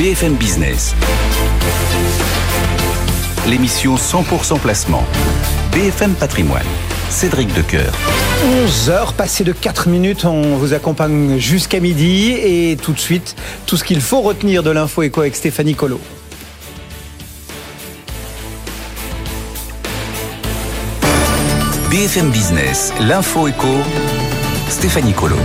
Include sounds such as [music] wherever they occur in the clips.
BFM Business. L'émission 100% placement. BFM Patrimoine. Cédric Decoeur. 11 heures passées de 4 minutes, on vous accompagne jusqu'à midi et tout de suite, tout ce qu'il faut retenir de l'info éco avec Stéphanie Colo. BFM Business, l'info éco, Stéphanie Colo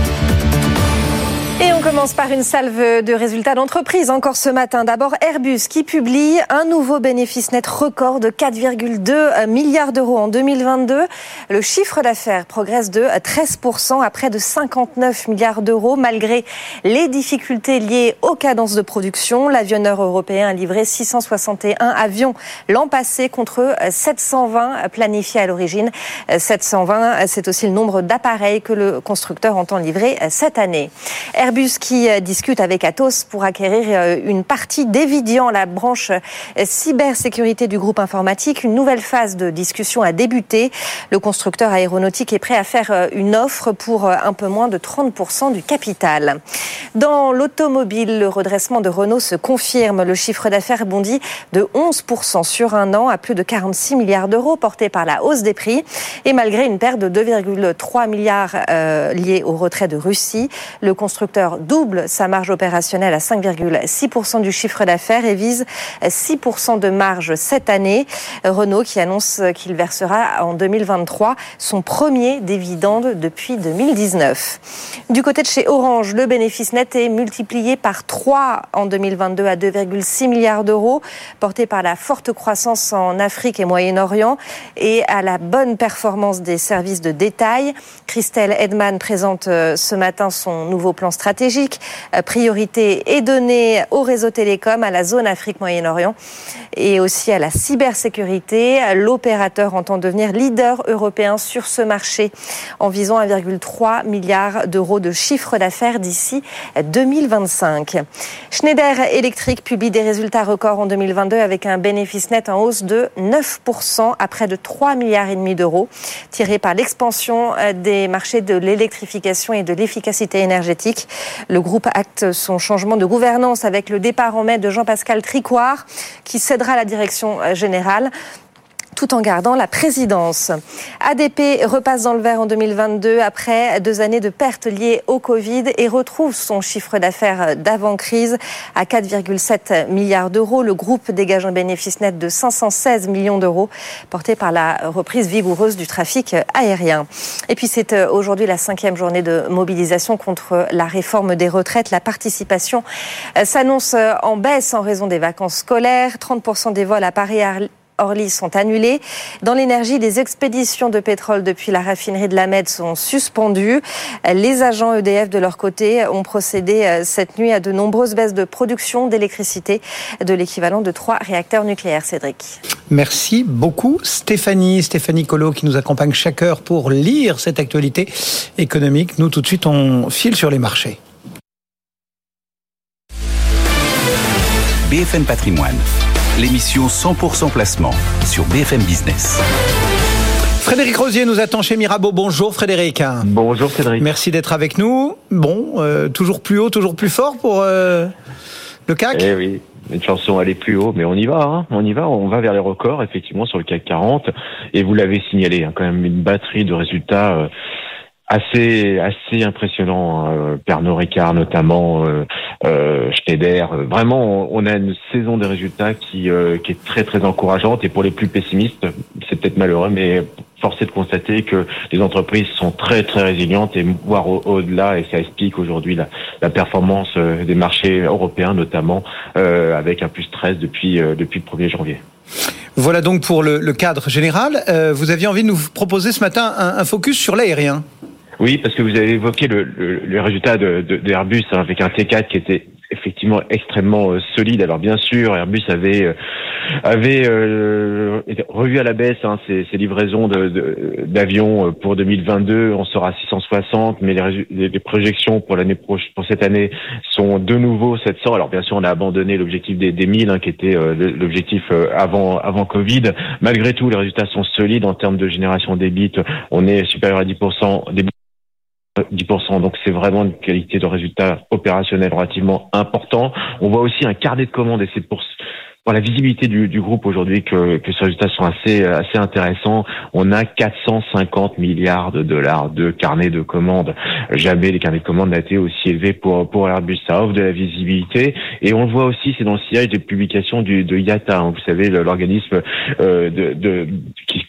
commence par une salve de résultats d'entreprise encore ce matin. D'abord Airbus qui publie un nouveau bénéfice net record de 4,2 milliards d'euros en 2022. Le chiffre d'affaires progresse de 13% à près de 59 milliards d'euros malgré les difficultés liées aux cadences de production. L'avionneur européen a livré 661 avions l'an passé contre 720 planifiés à l'origine. 720, c'est aussi le nombre d'appareils que le constructeur entend livrer cette année. Airbus qui euh, discute avec Atos pour acquérir euh, une partie d'Evidian, la branche euh, cybersécurité du groupe informatique. Une nouvelle phase de discussion a débuté. Le constructeur aéronautique est prêt à faire une offre pour un peu moins de 30% du capital. Dans l'automobile, le redressement de Renault se confirme. Le chiffre d'affaires bondit de 11% sur un an à plus de 46 milliards d'euros, porté par la hausse des prix. Et malgré une perte de 2,3 milliards liée au retrait de Russie, le constructeur double sa marge opérationnelle à 5,6% du chiffre d'affaires et vise 6% de marge cette année. Renault qui annonce qu'il versera en 2023 son premier dividende depuis 2019. Du côté de chez Orange, le bénéfice net est multiplié par 3 en 2022 à 2,6 milliards d'euros, porté par la forte croissance en Afrique et Moyen-Orient et à la bonne performance des services de détail. Christelle Edman présente euh, ce matin son nouveau plan stratégique euh, priorité est donnée au réseau télécom, à la zone Afrique-Moyen-Orient et aussi à la cybersécurité. L'opérateur entend devenir leader européen sur ce marché en visant 1,3 milliard d'euros de chiffre d'affaires d'ici 2025. Schneider Electric publie des résultats records en 2022 avec un bénéfice net en hausse de 9% à près de 3 milliards d'euros, tiré par l'expansion euh, des marchés de l'électrification et de l'efficacité énergétique. Le groupe acte son changement de gouvernance avec le départ en mai de Jean-Pascal Tricoire, qui cédera la direction euh, générale tout en gardant la présidence. ADP repasse dans le vert en 2022 après deux années de pertes liées au Covid et retrouve son chiffre d'affaires d'avant-crise à 4,7 milliards d'euros. Le groupe dégage un bénéfice net de 516 millions d'euros porté par la reprise vigoureuse du trafic aérien. Et puis c'est euh, aujourd'hui la cinquième journée de mobilisation contre la réforme des retraites. La participation euh, s'annonce euh, en baisse en raison des vacances scolaires. 30% des vols à Paris Orly sont annulés. Dans l'énergie, les expéditions de pétrole depuis la raffinerie de la Med sont suspendues. Les agents EDF, de leur côté, ont procédé euh, cette nuit à de nombreuses baisses de production d'électricité de l'équivalent de trois réacteurs nucléaires. Cédric. Merci beaucoup Stéphanie, Stéphanie Colo qui nous accompagne chaque heure pour lire cette actualité économique. Nous, tout de suite, on file sur les marchés. BFM Patrimoine l'émission 100% placement sur BFM Business. Frédéric Rosier nous attend chez Mirabeau. Bonjour Frédéric. Bonjour Cédric. Merci d'être avec nous. Bon, euh, toujours plus haut, toujours plus fort pour euh, le CAC? Eh oui, une chanson aller plus haut, mais on y va, hein. on y va, on va vers les records effectivement sur le CAC 40. Et vous l'avez signalé, hein, quand même une batterie de résultats. Euh, assez assez impressionnant. Hein. Pernod Ricard notamment, euh, euh, Schneider. Vraiment, on a une saison de résultats qui euh, qui est très très encourageante. Et pour les plus pessimistes, c'est peut-être malheureux, mais force est de constater que les entreprises sont très très résilientes et voire au-delà. et ça explique aujourd'hui la, la, performance euh, des marchés européens notamment euh, avec un plus 13 depuis euh, depuis le 1er janvier. Voilà donc pour le, cadre général. vous aviez envie de nous proposer ce matin un focus sur l'aérien. Oui, parce que vous avez évoqué le, le, le résultat de, de, de Airbus hein, avec un T4 qui était effectivement extrêmement euh, solide. Alors bien sûr, Airbus avait euh, avait euh, revu à la baisse hein, ses, ses, livraisons d'avions de, pour 2022. On sera à 660, mais les, les projections pour l'année prochaine, pour cette année, sont de nouveau 700. Alors bien sûr, on a abandonné l'objectif des, des 1000, hein, qui était l'objectif avant avant Covid. Malgré tout, les résultats sont solides en termes de génération d'ébit. On est supérieur à 10% 10%. Donc c'est vraiment une qualité de résultat opérationnel relativement important. On voit aussi un carnet de commandes et c'est pour pour la visibilité du, du groupe aujourd'hui que, que ces résultats sont assez assez intéressants. On a 450 milliards de dollars de carnets de commandes. Jamais les carnets de commandes n'ont été aussi élevés pour pour Airbus. Ça offre de la visibilité et on le voit aussi, c'est dans le sillage des publications du, de IATA. Hein. vous savez l'organisme euh, de, de qui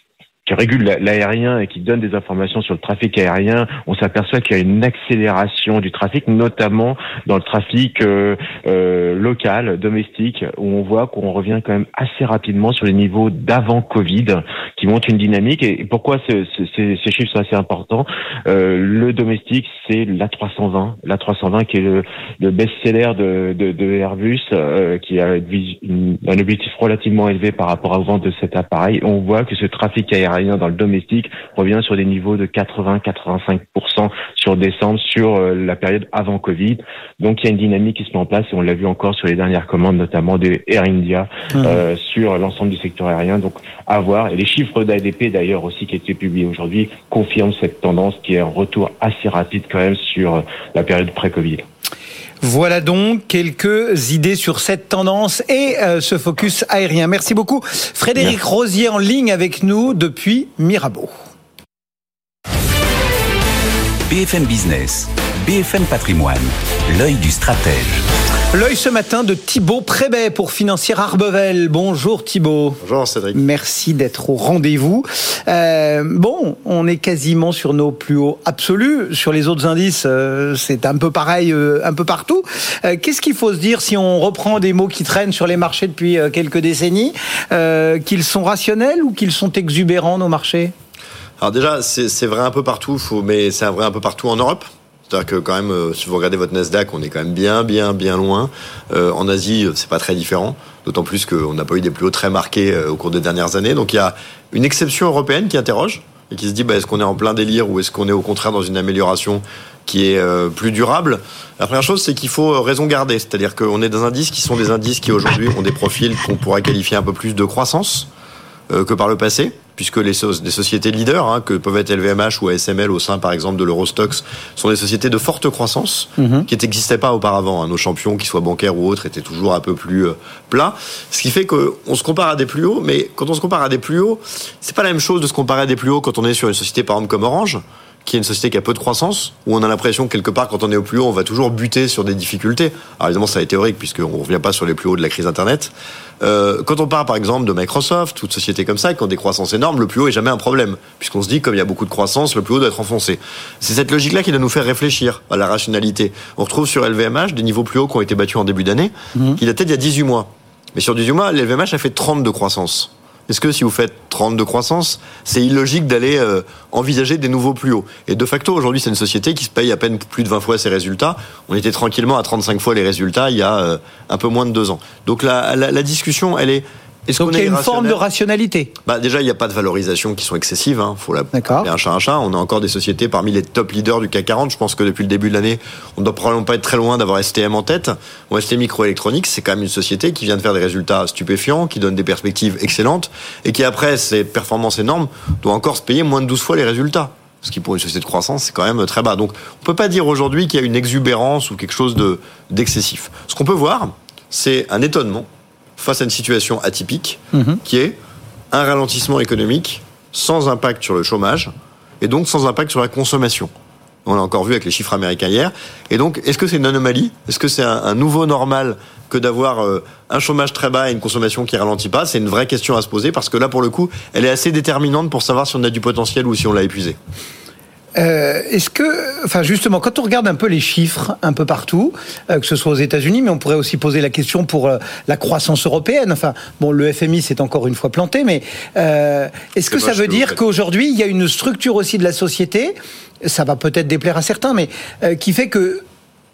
qui régule l'aérien et qui donne des informations sur le trafic aérien, on s'aperçoit qu'il y a une accélération du trafic, notamment dans le trafic euh, euh, local, domestique, où on voit qu'on revient quand même assez rapidement sur les niveaux d'avant Covid, qui montrent une dynamique. Et pourquoi ce, ce, ces, chiffres sont assez importants euh, Le domestique, c'est l'A320, l'A320 qui est le, le best-seller de, Airbus, euh, qui a un objectif relativement élevé par rapport aux ventes de cet appareil. On voit que ce trafic aérien dans le domestique revient sur des niveaux de 80-85% sur décembre, sur euh, la période avant Covid. Donc il y a une dynamique qui se met en place et on l'a vu encore sur les dernières commandes, notamment des Air India, mmh. euh, sur l'ensemble du secteur aérien. Donc à voir. Et les chiffres d'ADP d'ailleurs aussi qui ont été publiés aujourd'hui confirment cette tendance qui est un retour assez rapide quand même sur euh, la période pré-Covid. Voilà donc quelques idées sur cette tendance et euh, ce focus aérien. Merci beaucoup. Frédéric Rosier en ligne avec nous depuis Mirabeau. BFM Business, BFM Patrimoine, l'œil du stratège. L'œil ce matin de Thibaut Prébet pour Financière Arbevel. Bonjour Thibaut. Bonjour Cédric. Merci d'être au rendez-vous. Euh, bon, on est quasiment sur nos plus hauts absolus. Sur les autres indices, euh, c'est un peu pareil euh, un peu partout. Qu'est-ce qu'il faut se dire si on reprend des mots qui traînent sur les marchés depuis quelques décennies Qu'ils sont rationnels ou qu'ils sont exubérants nos marchés? Alors déjà, c'est vrai un peu partout, mais c'est vrai un peu partout en Europe. C'est-à-dire que quand même, euh, si vous regardez votre Nasdaq, on est quand même bien, bien, bien loin. Euh, en Asie, euh, c'est pas très différent. D'autant plus qu'on n'a pas eu des plus hauts très marqués au cours des dernières années. Donc il y a une exception européenne qui interroge et qui se dit bah, est-ce qu'on est en plein délire ou est-ce qu'on est au contraire dans une amélioration qui est plus durable? La première chose, c'est qu'il faut raison garder. C'est-à-dire qu'on est dans des indices qui sont des indices qui aujourd'hui ont des profils qu'on pourrait qualifier un peu plus de croissance que par le passé puisque les, so les sociétés leaders, hein, que peuvent être LVMH ou ASML au sein, par exemple, de l'Eurostox, sont des sociétés de forte croissance -hmm. qui n'existaient pas auparavant. Hein. Nos champions, qu'ils soient bancaires ou autres, étaient toujours un peu plus euh, plats. Ce qui fait qu'on se compare à des plus hauts, mais quand on se compare à des plus hauts, c'est pas la même chose de se comparer à des plus hauts quand on est sur une société, par exemple, comme Orange qui est une société qui a peu de croissance, où on a l'impression quelque part quand on est au plus haut, on va toujours buter sur des difficultés. Alors évidemment, ça est théorique puisqu'on ne revient pas sur les plus hauts de la crise Internet. Euh, quand on part par exemple de Microsoft, toute société comme ça, qui ont des croissances énormes, le plus haut est jamais un problème, puisqu'on se dit comme il y a beaucoup de croissance, le plus haut doit être enfoncé. C'est cette logique-là qui doit nous faire réfléchir à la rationalité. On retrouve sur LVMH des niveaux plus hauts qui ont été battus en début d'année, mmh. qui dataient d'il y a 18 mois. Mais sur 18 mois, l'LVMH a fait 30 de croissance. Est-ce que si vous faites 30 de croissance, c'est illogique d'aller euh, envisager des nouveaux plus hauts? Et de facto, aujourd'hui, c'est une société qui se paye à peine plus de 20 fois ses résultats. On était tranquillement à 35 fois les résultats il y a euh, un peu moins de deux ans. Donc la discussion, elle est est Donc il y a une forme de rationalité. Bah déjà, il n'y a pas de valorisation qui sont excessives. Hein. faut l'appeler un chat un chat. On a encore des sociétés parmi les top leaders du CAC 40. Je pense que depuis le début de l'année, on ne doit probablement pas être très loin d'avoir STM en tête. Bon, ST Microelectronics, c'est quand même une société qui vient de faire des résultats stupéfiants, qui donne des perspectives excellentes et qui après ces performances énormes doit encore se payer moins de 12 fois les résultats. Ce qui pour une société de croissance, c'est quand même très bas. Donc on peut pas dire aujourd'hui qu'il y a une exubérance ou quelque chose de d'excessif. Ce qu'on peut voir, c'est un étonnement face à une situation atypique mmh. qui est un ralentissement économique sans impact sur le chômage et donc sans impact sur la consommation. On l'a encore vu avec les chiffres américains hier. Et donc, est-ce que c'est une anomalie? Est-ce que c'est un, un, nouveau normal que d'avoir euh, un chômage très bas et une consommation qui ralentit pas? C'est une vraie question à se poser parce que là, pour le coup, elle est assez déterminante pour savoir si on a du potentiel ou si on l'a épuisé. Euh, Est-ce que, enfin justement, quand on regarde un peu les chiffres un peu partout, euh, que ce soit aux États-Unis, mais on pourrait aussi poser la question pour euh, la croissance européenne. Enfin, bon, le FMI s'est encore une fois planté, mais euh, est-ce que ça veut dire qu'aujourd'hui il y a une structure aussi de la société, ça va peut-être déplaire à certains, mais euh, qui fait que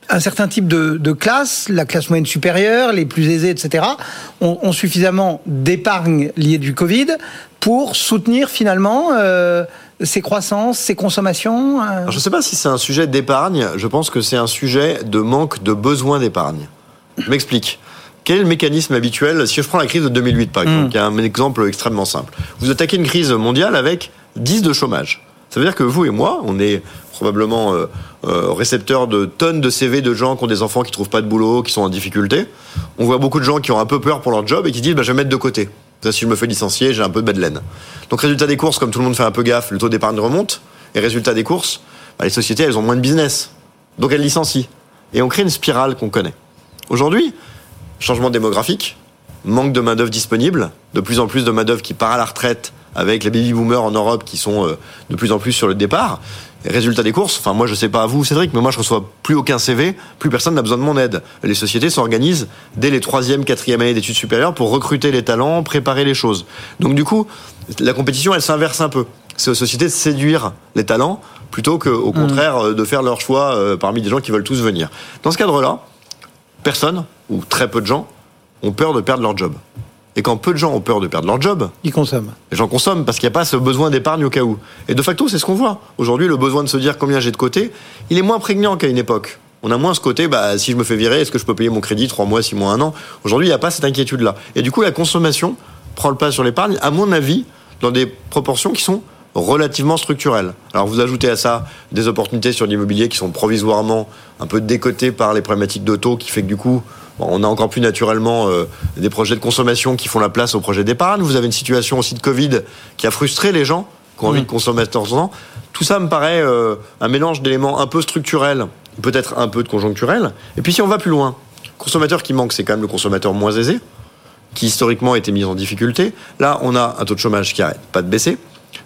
un certain type de, de, classe, la classe moyenne supérieure, les plus aisés, etc., ont, ont suffisamment d'épargne liée du Covid pour soutenir finalement euh, ces croissances, ces consommations euh... Alors, Je ne sais pas si c'est un sujet d'épargne, je pense que c'est un sujet de manque de besoin d'épargne. Je m'explique. Quel est le mécanisme habituel Si je prends la crise de 2008 par exemple, mm. qui est un exemple extrêmement simple. Vous attaquez une crise mondiale avec 10 de chômage. Ça veut dire que vous et moi, on est probablement euh, euh, récepteur de tonnes de CV de gens qui ont des enfants qui trouvent pas de boulot, qui sont en difficulté. On voit beaucoup de gens qui ont un peu peur pour leur job et qui disent bah, je vais mettre de côté. Si je me fais licencier, j'ai un peu de bad laine. Donc résultat des courses, comme tout le monde fait un peu gaffe, le taux d'épargne remonte. Et résultat des courses, bah, les sociétés elles ont moins de business, donc elles licencient. Et on crée une spirale qu'on connaît. Aujourd'hui, changement démographique, manque de main d'œuvre disponible, de plus en plus de main d'œuvre qui part à la retraite avec les baby boomers en Europe qui sont euh, de plus en plus sur le départ. Résultat des courses, enfin moi je sais pas à vous Cédric, mais moi je reçois plus aucun CV, plus personne n'a besoin de mon aide. Les sociétés s'organisent dès les troisième, quatrième années d'études supérieures pour recruter les talents, préparer les choses. Donc du coup, la compétition elle s'inverse un peu. C'est aux sociétés de séduire les talents plutôt qu'au Mmh. contraire euh, de faire leur choix euh, parmi des gens qui veulent tous venir. Dans ce cadre-là, personne ou très peu de gens ont peur de perdre leur job. Et quand peu de gens ont peur de perdre leur job, Ils consomment. les gens consomment parce qu'il n'y a pas ce besoin d'épargne au cas où. Et de facto, c'est ce qu'on voit. Aujourd'hui, le besoin de se dire combien j'ai de côté, il est moins prégnant qu'à une époque. On a moins ce côté, bah, si je me fais virer, est-ce que je peux payer mon crédit 3 mois, 6 mois, 1 an? Aujourd'hui, il n'y a pas cette inquiétude-là. Et du coup, la consommation prend le pas sur l'épargne, à mon avis, dans des proportions qui sont relativement structurelles. Alors vous ajoutez à ça des opportunités sur l'immobilier qui sont provisoirement un peu décotées par les problématiques taux, qui fait que du coup, bon, on a encore plus naturellement euh, des projets de consommation qui font la place aux projets d'épargne. Vous avez une situation aussi de Covid qui a frustré les gens qui ont envie de consommer de temps en temps. Tout ça me paraît euh, un mélange d'éléments un peu structurels, peut-être un peu de conjoncturel. Et puis si on va plus loin, consommateur qui manque, c'est quand même le consommateur moins aisé, qui historiquement était mis en difficulté. Là, on a un taux de chômage qui arrête pas de baisser.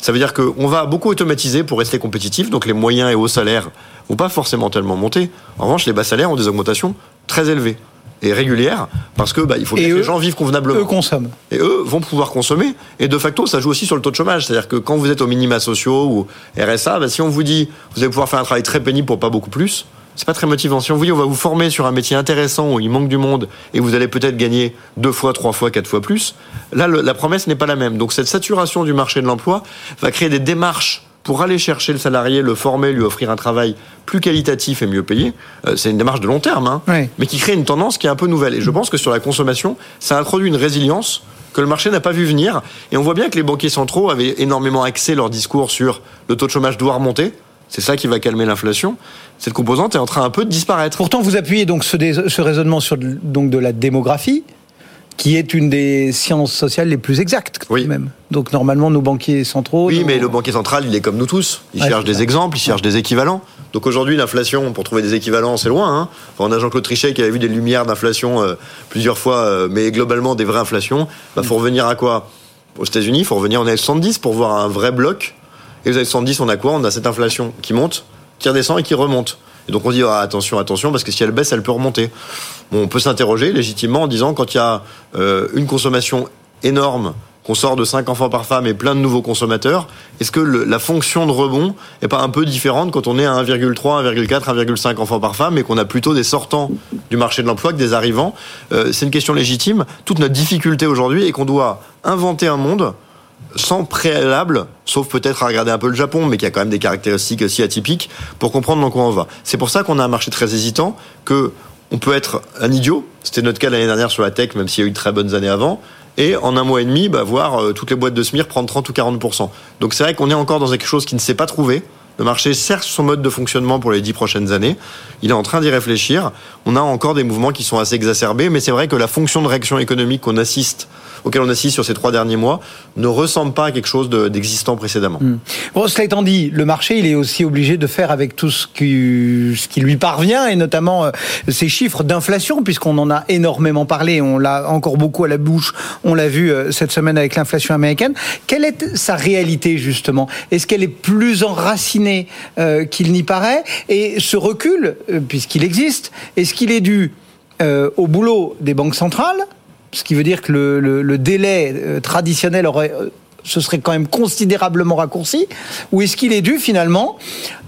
Ça veut dire qu'on va beaucoup automatiser pour rester compétitif, donc les moyens et hauts salaires vont pas forcément tellement monter. En revanche, les bas salaires ont des augmentations très élevées et régulières parce que bah, il faut que eux- les gens vivent convenablement. Eux consomment. Et eux vont pouvoir consommer. Et de facto, ça joue aussi sur le taux de chômage. C'est-à-dire que quand vous êtes au minima sociaux ou RSA, bah, si on vous dit vous allez pouvoir faire un travail très pénible pour pas beaucoup plus, c'est pas très motivant. Si on vous dit on va vous former sur un métier intéressant où il manque du monde et vous allez peut-être gagner deux fois, trois fois, quatre fois plus, là le- la promesse n'est pas la même. Donc cette saturation du marché de l'emploi va créer des démarches pour aller chercher le salarié, le former, lui offrir un travail plus qualitatif et mieux payé. Euh, c'est une démarche de long terme. Hein Oui. mais qui crée une tendance qui est un peu nouvelle. Et je pense que sur la consommation, ça introduit une résilience que le marché n'a pas vu venir. Et on voit bien que les banquiers centraux avaient énormément axé leur discours sur le taux de chômage doit remonter. C'est ça qui va calmer l'inflation. Cette composante est en train un peu de disparaître. Pourtant, vous appuyez donc ce, raisonnement sur donc de la démographie, qui est une des sciences sociales les plus exactes, quand même. Donc normalement, nos banquiers centraux. Oui, nos- mais le banquier central, il est comme nous tous. Il Ouais, cherche des exemples, il cherche des équivalents. Donc aujourd'hui, l'inflation, pour trouver des équivalents, c'est loin. Hein. Enfin, on a Jean-Claude Trichet qui avait vu des lumières d'inflation euh, plusieurs fois, euh, mais globalement des vraies inflations. Bah, faut revenir à quoi? Aux États-Unis, il faut revenir en années 70 pour voir un vrai bloc. Et aux années 70, on a quoi? On a cette inflation qui monte, qui redescend et qui remonte. Et donc on dit ah, attention, attention, parce que si elle baisse, elle peut remonter. Bon, on peut s'interroger légitimement en disant quand il y a euh, une consommation énorme, qu'on sort de 5 enfants par femme et plein de nouveaux consommateurs, est-ce que le- la fonction de rebond est pas un peu différente quand on est à 1,3, 1,4, 1,5 enfants par femme et qu'on a plutôt des sortants du marché de l'emploi que des arrivants? Euh, C'est une question légitime. Toute notre difficulté aujourd'hui est qu'on doit inventer un monde sans préalable, sauf peut-être à regarder un peu le Japon, mais qui a quand même des caractéristiques aussi atypiques, pour comprendre dans quoi on va. C'est pour ça qu'on a un marché très hésitant, que on peut être un idiot, c'était notre cas l'année dernière sur la tech, même s'il y a eu de très bonnes années avant, et en un mois et demi, bah, voir euh, toutes les boîtes de SMIR prendre 30 ou 40%. Donc c'est vrai qu'on est encore dans quelque chose qui ne s'est pas trouvé. Le marché cherche son mode de fonctionnement pour les dix prochaines années. Il est en train d'y réfléchir. On a encore des mouvements qui sont assez exacerbés, mais c'est vrai que la fonction de réaction économique qu'on auquel on assiste sur ces trois derniers mois, ne ressemble pas à quelque chose de- d'existant précédemment. Bon, cela étant dit, le marché, il est aussi obligé de faire avec tout ce qui, ce qui lui parvient, et notamment euh, ces chiffres d'inflation, puisqu'on en a énormément parlé, on l'a encore beaucoup à la bouche, on l'a vu euh, cette semaine avec l'inflation américaine. Quelle est sa réalité, justement? Est-ce qu'elle est plus enracinée euh, qu'il n'y paraît. Et ce recul, euh, puisqu'il existe, est-ce qu'il est dû euh, au boulot des banques centrales ce qui veut dire que le, délai traditionnel aurait, ce serait quand même considérablement raccourci, ou est-ce qu'il est dû finalement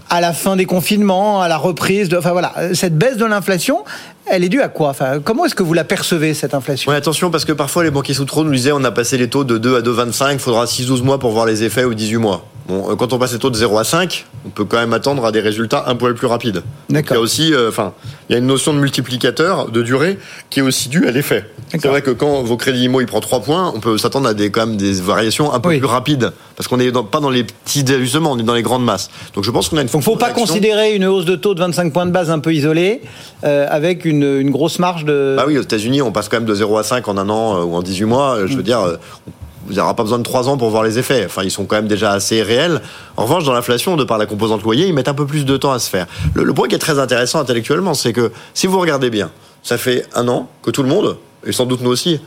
à la fin des confinements, à la reprise de, enfin voilà, cette baisse de l'inflation, elle est due à quoi? Enfin, comment est-ce que vous la percevez cette inflation? Ouais, attention, parce que parfois les banquiers sous trop nous disaient on a passé les taux de 2 à 2,25, il faudra 6-12 mois pour voir les effets ou 18 mois. Bon, euh, quand on passe les taux de 0 à 5, on peut quand même attendre à des résultats un poil plus rapides. Donc, il y a aussi, euh, enfin, il y a une notion de multiplicateur de durée qui est aussi due à l'effet. C'est vrai que quand vos crédits IMO il prend 3 points, on peut s'attendre à des quand même des variations un peu Oui. plus rapides parce qu'on n'est pas dans les petits ajustements, on est dans les grandes masses. Donc je pense qu'on a une Donc, faut pas considérer une hausse de taux de 25 points de base un peu isolée, euh, avec une, une grosse marge de. Bah oui, aux États-Unis, on passe quand même de 0 à 5 en un an euh, ou en 18 mois. Je Mm. veux dire, euh, vous n'aurez pas besoin de 3 ans pour voir les effets. Enfin, ils sont quand même déjà assez réels. En revanche, dans l'inflation, de par la composante loyer, ils mettent un peu plus de temps à se faire. Le, le point qui est très intéressant intellectuellement, c'est que si vous regardez bien, ça fait un an que tout le monde, et sans doute nous aussi,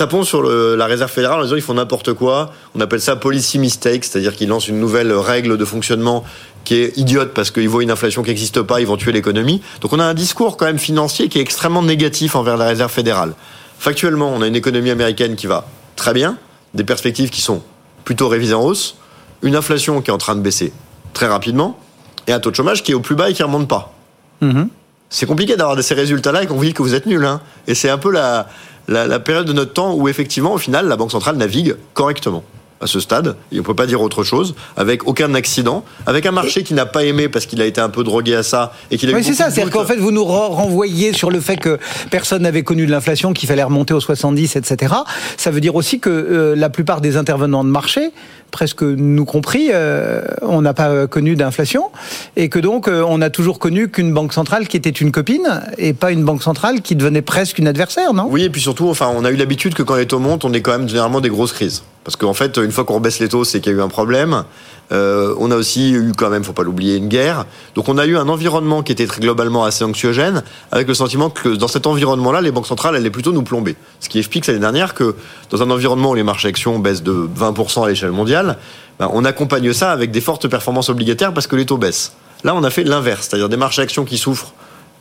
tapons sur le- la réserve fédérale en disant ils font n'importe quoi. On appelle ça policy mistake, c'est-à-dire qu'ils lancent une nouvelle règle de fonctionnement qui est idiote parce qu'ils voient une inflation qui n'existe pas, ils vont tuer l'économie. Donc on a un discours quand même financier qui est extrêmement négatif envers la réserve fédérale. Factuellement, on a une économie américaine qui va très bien, des perspectives qui sont plutôt révisées en hausse, une inflation qui est en train de baisser très rapidement, et un taux de chômage qui est au plus bas et qui ne remonte pas. Mhm. C'est compliqué d'avoir ces résultats-là et qu'on vous dit que vous êtes nul. Hein. Et c'est un peu la, la, la période de notre temps où, effectivement, au final, la Banque centrale navigue correctement à ce stade, et on ne peut pas dire autre chose, avec aucun accident, avec un marché qui n'a pas aimé parce qu'il a été un peu drogué à ça et qu'il a Oui, c'est ça. C'est-à-dire qu'en fait, vous nous re- renvoyez sur le fait que personne n'avait connu de l'inflation, qu'il fallait remonter aux 70, etc. Ça veut dire aussi que euh, la plupart des intervenants de marché, presque nous compris, euh, on n'a pas connu d'inflation. Et que donc, euh, on a toujours connu qu'une banque centrale qui était une copine et pas une banque centrale qui devenait presque une adversaire, non? Oui, et puis surtout, enfin, on a eu l'habitude que quand les taux montent, on est quand même généralement des grosses crises. Parce qu'en fait, une fois qu'on rebaisse les taux, c'est qu'il y a eu un problème. Euh, on a aussi eu quand même, faut pas l'oublier, une guerre. Donc on a eu un environnement qui était très globalement assez anxiogène, avec le sentiment que dans cet environnement-là, les banques centrales allaient plutôt nous plomber. Ce qui explique l'année dernière que dans un environnement où les marchés actions baissent de 20% à l'échelle mondiale, ben, on accompagne ça avec des fortes performances obligataires parce que les taux baissent. Là, on a fait l'inverse, c'est-à-dire des marchés actions qui souffrent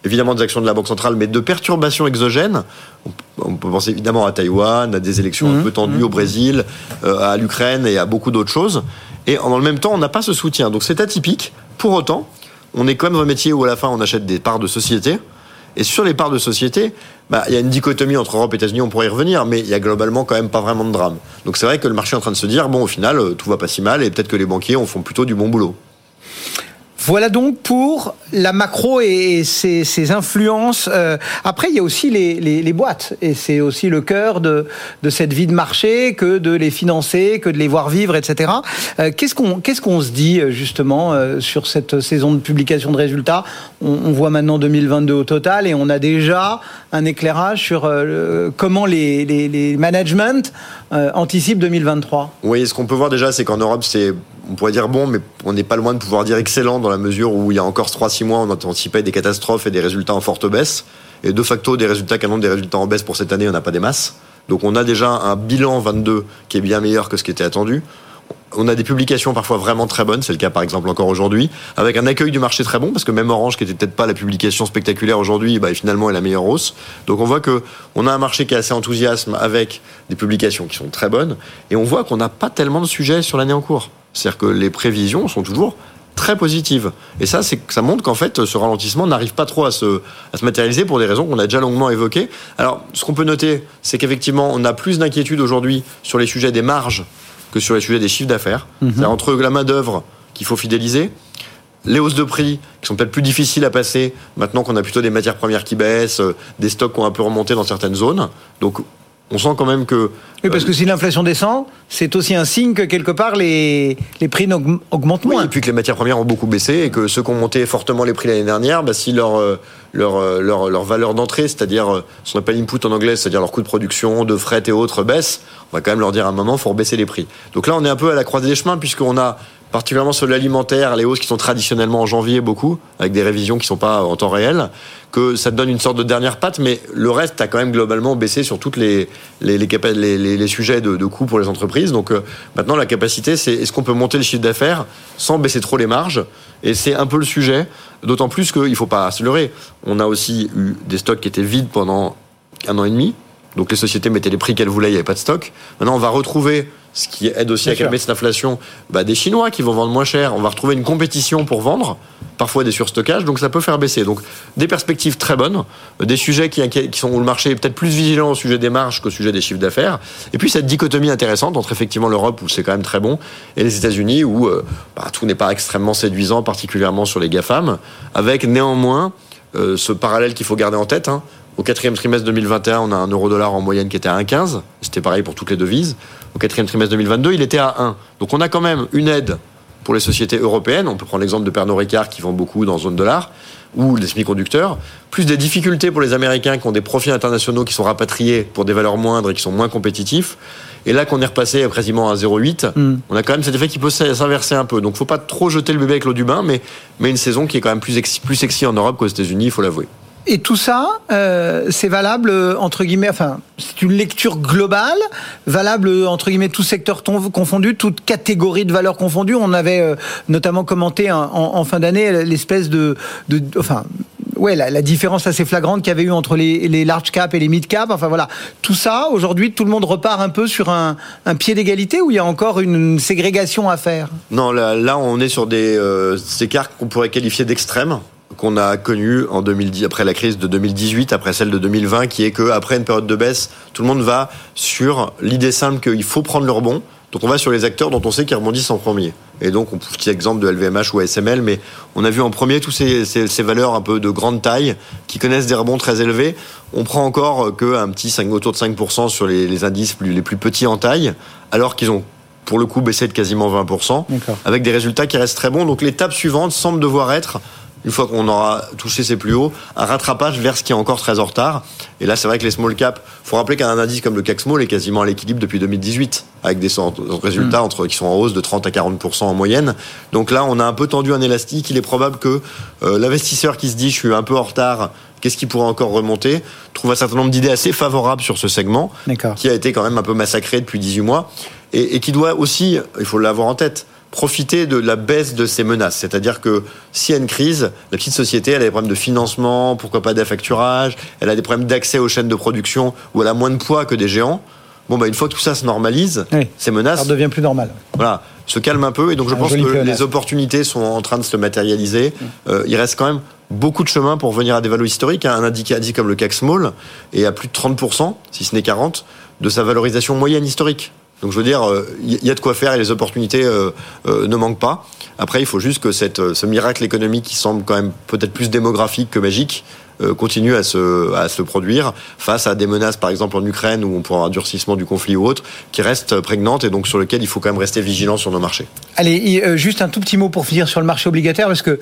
évidemment des actions de la Banque centrale, mais de perturbations exogènes. On peut penser évidemment à Taïwan, à des élections un peu tendues au Brésil, euh, à l'Ukraine et à beaucoup d'autres choses. Et dans le même temps, on n'a pas ce soutien. Donc c'est atypique. Pour autant, on est quand même dans un métier où à la fin, on achète des parts de société. Et sur les parts de société, bah, il y a une dichotomie entre Europe et États-Unis, on pourrait y revenir, mais il y a globalement quand même pas vraiment de drame. Donc c'est vrai que le marché est en train de se dire, bon, au final, euh, tout va pas si mal, et peut-être que les banquiers font plutôt du bon boulot. Voilà donc pour la macro et ses, ses influences. Euh, après, il y a aussi les, les, les boîtes, et c'est aussi le cœur de, de cette vie de marché que de les financer, que de les voir vivre, etc. Euh, qu'est-ce qu'on qu'est-ce qu'on se dit euh, justement euh, sur cette saison de publication de résultats? On, on voit maintenant 2022 au total, et on a déjà un éclairage sur euh, comment les, les, les managements euh, anticipent 2023. Oui, ce qu'on peut voir déjà, c'est qu'en Europe, c'est, on pourrait dire bon, mais on n'est pas loin de pouvoir dire excellent dans la mesure où il y a encore 3-6 mois, on anticipait des catastrophes et des résultats en forte baisse. Et de facto, des résultats annoncent des résultats en baisse pour cette année, on n'a pas des masses. Donc on a déjà un bilan 22 qui est bien meilleur que ce qui était attendu. On a des publications parfois vraiment très bonnes, c'est le cas par exemple encore aujourd'hui, avec un accueil du marché très bon, parce que même Orange, qui était peut-être pas la publication spectaculaire aujourd'hui, bah, finalement est la meilleure hausse. Donc on voit que on a un marché qui est assez enthousiasme avec des publications qui sont très bonnes, et on voit qu'on n'a pas tellement de sujets sur l'année en cours. C'est-à-dire que les prévisions sont toujours très positives. Et ça, ça montre qu'en fait, ce ralentissement n'arrive pas trop à se, à se matérialiser pour des raisons qu'on a déjà longuement évoquées. Alors, ce qu'on peut noter, c'est qu'effectivement, on a plus d'inquiétude aujourd'hui sur les sujets des marges que sur les sujets des chiffres d'affaires. C'est-à-dire entre la main-d'œuvre qu'il faut fidéliser, les hausses de prix qui sont peut-être plus difficiles à passer maintenant qu'on a plutôt des matières premières qui baissent, euh, des stocks qui ont un peu remonté dans certaines zones. Donc, on sent quand même que Oui, parce que si l'inflation descend, c'est aussi un signe que quelque part les, les prix augmentent Oui, moins. et puis que les matières premières ont beaucoup baissé et que ceux qui ont monté fortement les prix l'année dernière, bah, si leur, euh, leur, euh, leur, leur valeur d'entrée, c'est-à-dire euh, ce qu'on appelle input en anglais, c'est-à-dire leur coût de production, de fret et autres baisse, on va quand même leur dire à un moment, il faut rebaisser les prix. Donc là, on est un peu à la croisée des chemins puisqu'on a particulièrement sur l'alimentaire, les hausses qui sont traditionnellement en janvier beaucoup, avec des révisions qui sont pas en temps réel, que ça te donne une sorte de dernière patte, mais le reste a quand même globalement baissé sur toutes les les, les, sujets de, coûts pour les entreprises. Donc euh, maintenant, la capacité, c'est est-ce qu'on peut monter le chiffre d'affaires sans baisser trop les marges? Et c'est un peu le sujet, d'autant plus qu'il faut pas se leurrer. On a aussi eu des stocks qui étaient vides pendant un an et demi. Donc les sociétés mettaient les prix qu'elles voulaient, il n'y avait pas de stock. Maintenant, on va retrouver ce qui aide aussi à calmer cette inflation, bah, des Chinois qui vont vendre moins cher. On va retrouver une compétition pour vendre, parfois des surstockages, donc ça peut faire baisser. Donc des perspectives très bonnes, des sujets qui, qui sont où le marché est peut-être plus vigilant au sujet des marges qu'au sujet des chiffres d'affaires. Et puis cette dichotomie intéressante entre effectivement l'Europe où c'est quand même très bon et les États-Unis où euh, bah, tout n'est pas extrêmement séduisant, particulièrement sur les GAFAM, avec néanmoins euh, ce parallèle qu'il faut garder en tête. Hein. Au quatrième trimestre 2021, on a un euro-dollar en moyenne qui était à 1,15. C'était pareil pour toutes les devises. Au quatrième trimestre 2022, il était à 1. Donc on a quand même une aide pour les sociétés européennes. On peut prendre l'exemple de Pernod Ricard qui vend beaucoup dans zone dollar ou les semi-conducteurs, plus des difficultés pour les Américains qui ont des profits internationaux qui sont rapatriés pour des valeurs moindres et qui sont moins compétitifs. Et là qu'on est repassé quasiment à 0,8, mm. on a quand même cet effet qui peut s'inverser un peu. Donc faut pas trop jeter le bébé avec l'eau du bain, mais, mais une saison qui est quand même plus, plus sexy en Europe qu'aux États-Unis, il faut l'avouer. Et tout ça, euh, c'est valable euh, entre guillemets. Enfin, c'est une lecture globale, valable euh, entre guillemets tout secteur confondu, toute catégorie de valeurs confondues. On avait notamment commenté en, fin d'année l'espèce de, enfin, ouais, la, différence assez flagrante qu'il y avait eu entre les, large cap et les mid cap. Enfin voilà, tout ça, aujourd'hui, tout le monde repart un peu sur un, pied d'égalité ou il y a encore une, ségrégation à faire? Non, là, on est sur des écarts qu'on pourrait qualifier d'extrêmes qu'on a connu en 2010, après la crise de 2018, après celle de 2020, qui est qu'après une période de baisse, tout le monde va sur l'idée simple qu'il faut prendre le rebond. Donc on va sur les acteurs dont on sait qu'ils rebondissent en premier. Et donc, on petit exemple de LVMH ou ASML, mais on a vu en premier tous ces, ces, valeurs un peu de grande taille qui connaissent des rebonds très élevés. On prend encore qu'un petit 5, autour de 5% sur les, les indices les plus petits en taille, alors qu'ils ont pour le coup baissé de quasiment 20%, avec des résultats qui restent très bons. Donc l'étape suivante semble devoir être une fois qu'on aura touché ses plus hauts, un rattrapage vers ce qui est encore très en retard. Et là, c'est vrai que les small caps, faut rappeler qu'un indice comme le CAC Small est quasiment à l'équilibre depuis 2018, avec des résultats mm. entre, qui sont en hausse de 30 à 40% en moyenne. Donc là, on a un peu tendu un élastique. Il est probable que euh, l'investisseur qui se dit je suis un peu en retard, qu'est-ce qui pourrait encore remonter, trouve un certain nombre d'idées assez favorables sur ce segment, qui a été quand même un peu massacré depuis 18 mois, et, et qui doit aussi, il faut l'avoir en tête, profiter de la baisse de ces menaces. C'est-à-dire que s'il y a une crise, la petite société, elle a des problèmes de financement, pourquoi pas d'affacturage, elle a des problèmes d'accès aux chaînes de production où elle a moins de poids que des géants. Bon, bah, une fois que tout ça se normalise, ces menaces. Ça devient plus normal. Voilà, se calme un peu. Et donc, je pense que les opportunités sont en train de se matérialiser. Euh, il reste quand même beaucoup de chemin pour venir à des valeurs historiques. Un indicatif comme le CAC Small est à plus de 30%, si ce n'est 40%, de sa valorisation moyenne historique. Donc je veux dire, il euh, y a de quoi faire et les opportunités euh, euh, ne manquent pas. Après, il faut juste que cette, ce miracle économique qui semble quand même peut-être plus démographique que magique continue à se, à se produire face à des menaces, par exemple en Ukraine, où on pourra un durcissement du conflit ou autre, qui restent prégnantes et donc sur lequel il faut quand même rester vigilant sur nos marchés. Allez, juste un tout petit mot pour finir sur le marché obligataire, parce que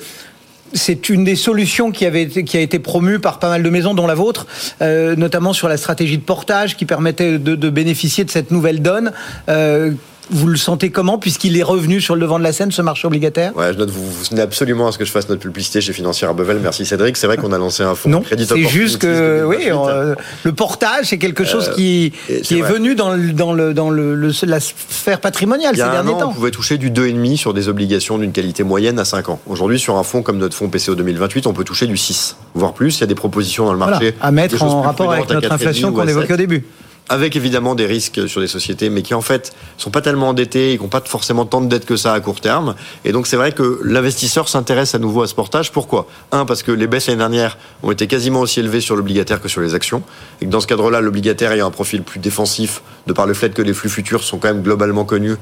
c'est une des solutions qui, avait qui a été promue par pas mal de maisons, dont la vôtre, euh, notamment sur la stratégie de portage qui permettait de, bénéficier de cette nouvelle donne. Euh, vous le sentez comment, puisqu'il est revenu sur le devant de la scène, ce marché obligataire Ouais, je note, vous, vous tenez absolument à ce que je fasse notre publicité chez Financière Bevel. Merci Cédric. C'est vrai qu'on a lancé un fonds non, C'est juste que, oui, euh, le portage, c'est quelque chose qui, qui est, venu dans, le, dans, le, dans le, la sphère patrimoniale ces derniers temps. On pouvait toucher du 2,5 sur des obligations d'une qualité moyenne à 5 ans. Aujourd'hui, sur un fonds comme notre fonds PCO 2028, on peut toucher du 6, voire plus. Il y a des propositions dans le marché. à mettre en rapport avec notre inflation qu'on évoquait au début avec évidemment des risques sur des sociétés, mais qui en fait sont pas tellement endettées et qui n'ont pas forcément tant de dettes que ça à court terme. Et donc c'est vrai que l'investisseur s'intéresse à nouveau à ce portage. Pourquoi? Un, parce que les baisses l'année dernière ont été quasiment aussi élevées sur l'obligataire que sur les actions, et que dans ce cadre-là, l'obligataire ayant un profil plus défensif, de par le fait que les flux futurs sont quand même globalement connus,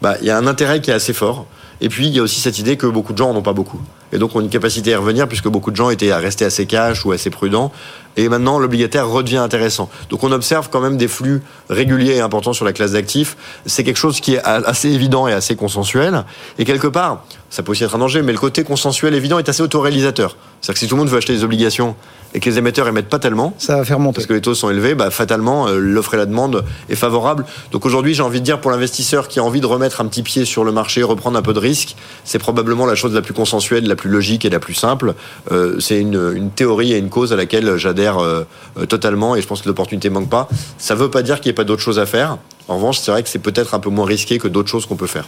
bah, il y a un intérêt qui est assez fort. Et puis, il y a aussi cette idée que beaucoup de gens n'en ont pas beaucoup. Et donc, ont une capacité à revenir puisque beaucoup de gens étaient à rester assez cash ou assez prudents. Et maintenant, l'obligataire redevient intéressant. Donc, on observe quand même des flux réguliers et importants sur la classe d'actifs. C'est quelque chose qui est assez évident et assez consensuel. Et quelque part, ça peut aussi être un danger, mais le côté consensuel évident est assez autoréalisateur. C'est-à-dire que si tout le monde veut acheter des obligations et que les émetteurs émettent pas tellement, ça va faire monter. Parce que les taux sont élevés, bah, fatalement, euh, l'offre et la demande est favorable. Donc aujourd'hui, j'ai envie de dire pour l'investisseur qui a envie de remettre un petit pied sur le marché, reprendre un peu de risque, c'est probablement la chose la plus consensuelle, la plus logique et la plus simple. Euh, c'est une, une, théorie et une cause à laquelle j'adhère euh, totalement et je pense que l'opportunité manque pas. Ça veut pas dire qu'il n'y ait pas d'autres choses à faire. En revanche, c'est vrai que c'est peut-être un peu moins risqué que d'autres choses qu'on peut faire.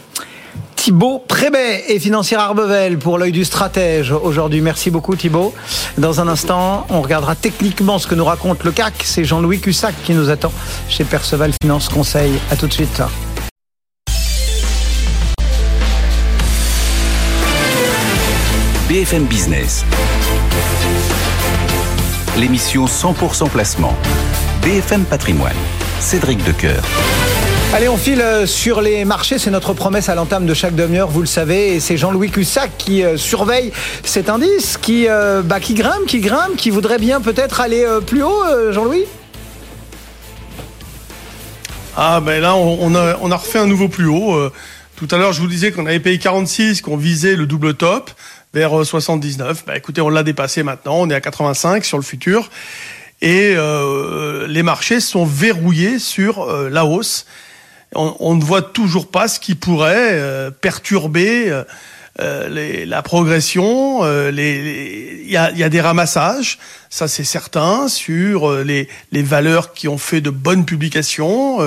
Thibaut Prébet et financière Arbevel pour l'œil du stratège aujourd'hui. Merci beaucoup Thibaut. Dans un instant, on regardera techniquement ce que nous raconte le CAC. C'est Jean-Louis Cussac qui nous attend chez Perceval Finance Conseil. À tout de suite. BFM Business. L'émission 100% placement. BFM Patrimoine. Cédric Decoeur. Allez, on file euh, sur les marchés. C'est notre promesse à l'entame de chaque demi-heure, vous le savez. Et c'est Jean-Louis Cussac qui euh, surveille cet indice, qui, euh, bah, qui grimpe, qui grimpe, qui voudrait bien peut-être aller plus haut, Jean-Louis? Ah, ben là, on a, on a refait un nouveau plus haut. Tout à l'heure, je vous disais qu'on avait payé 46, qu'on visait le double top vers 79. Bah, écoutez, on l'a dépassé maintenant. On est à 85 sur le futur. Et les marchés sont verrouillés sur la hausse on, ne voit toujours pas ce qui pourrait euh, perturber euh, euh, la progression. Il y, a, des ramassages, ça c'est certain, sur les, valeurs qui ont fait de bonnes publications.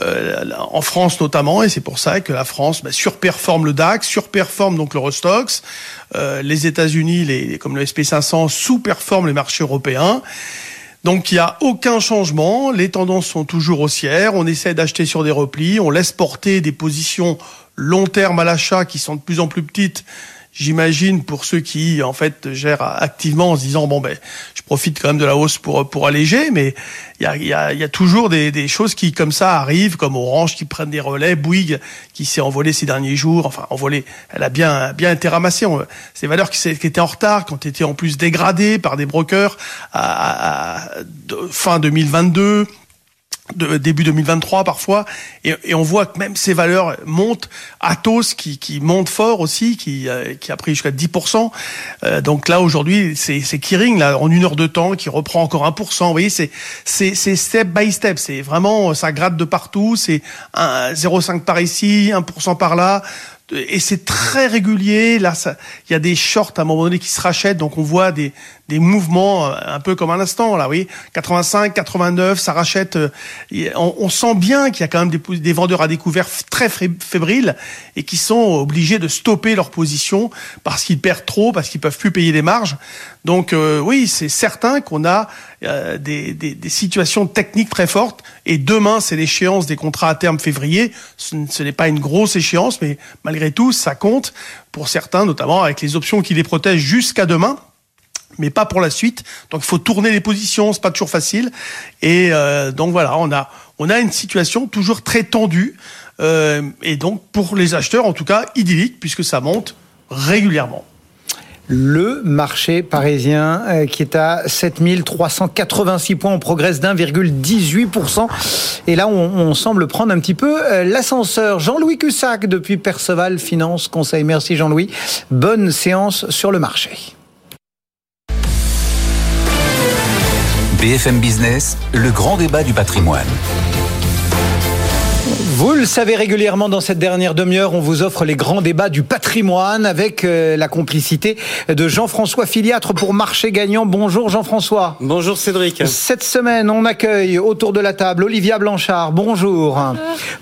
en France notamment, et c'est pour ça que la France bah, surperforme le DAX, surperforme donc l'Eurostox. les États-Unis, les, comme le SP500, sous-performent les marchés européens. Donc il n'y a aucun changement, les tendances sont toujours haussières, on essaie d'acheter sur des replis, on laisse porter des positions long terme à l'achat qui sont de plus en plus petites j'imagine pour ceux qui en fait gèrent activement en se disant bon ben je profite quand même de la hausse pour pour alléger mais il y a, y, a, y a toujours des, des choses qui comme ça arrivent comme Orange qui prennent des relais Bouygues qui s'est envolé ces derniers jours enfin envolé elle a bien bien été ramassée. Ces valeurs qui, qui étaient en retard qui ont été en plus dégradées par des brokers à, à fin 2022 de début 2023 parfois et, et, on voit que même ces valeurs montent. Atos qui, qui monte fort aussi qui, euh, qui a pris jusqu'à 10% euh, donc là aujourd'hui c'est c'est là en une heure de temps qui reprend encore 1% vous voyez c'est c'est c'est step by step. C'est vraiment ça gratte de partout. C'est 0,5 par ici 1% par là. Et c'est très régulier. Là, il y a des shorts à un moment donné qui se rachètent, donc on voit des, des mouvements euh, un peu comme un instant. Là, oui, 85, 89, ça rachète. Euh, on, sent bien qu'il y a quand même des, des, vendeurs à découvert très fébriles et qui sont obligés de stopper leur position parce qu'ils perdent trop, parce qu'ils peuvent plus payer les marges. Donc euh, oui, c'est certain qu'on a des, des, des, situations techniques très fortes. Et demain, c'est l'échéance des contrats à terme février. Ce n'est pas une grosse échéance, mais malgré tout, ça compte pour certains, notamment avec les options qui les protègent jusqu'à demain mais pas pour la suite. Donc il faut tourner les positions, c'est pas toujours facile. Et euh, donc voilà, on a on a une situation toujours très tendue euh, et donc pour les acheteurs en tout cas idyllique puisque ça monte régulièrement le marché parisien euh, qui est à 7386 points, on progresse d'1,18%. Et là, on, semble prendre un petit peu l'ascenseur. Jean-Louis Cussac depuis Perceval Finance Conseil. Merci Jean-Louis. Bonne séance sur le marché. BFM Business, le grand débat du patrimoine. Vous le savez régulièrement dans cette dernière demi-heure, on vous offre les grands débats du patrimoine avec euh, la complicité de Jean-François Filiatre pour Marché Gagnant. Bonjour Jean-François. Bonjour Cédric. Cette semaine, on accueille autour de la table Olivia Blanchard. Bonjour.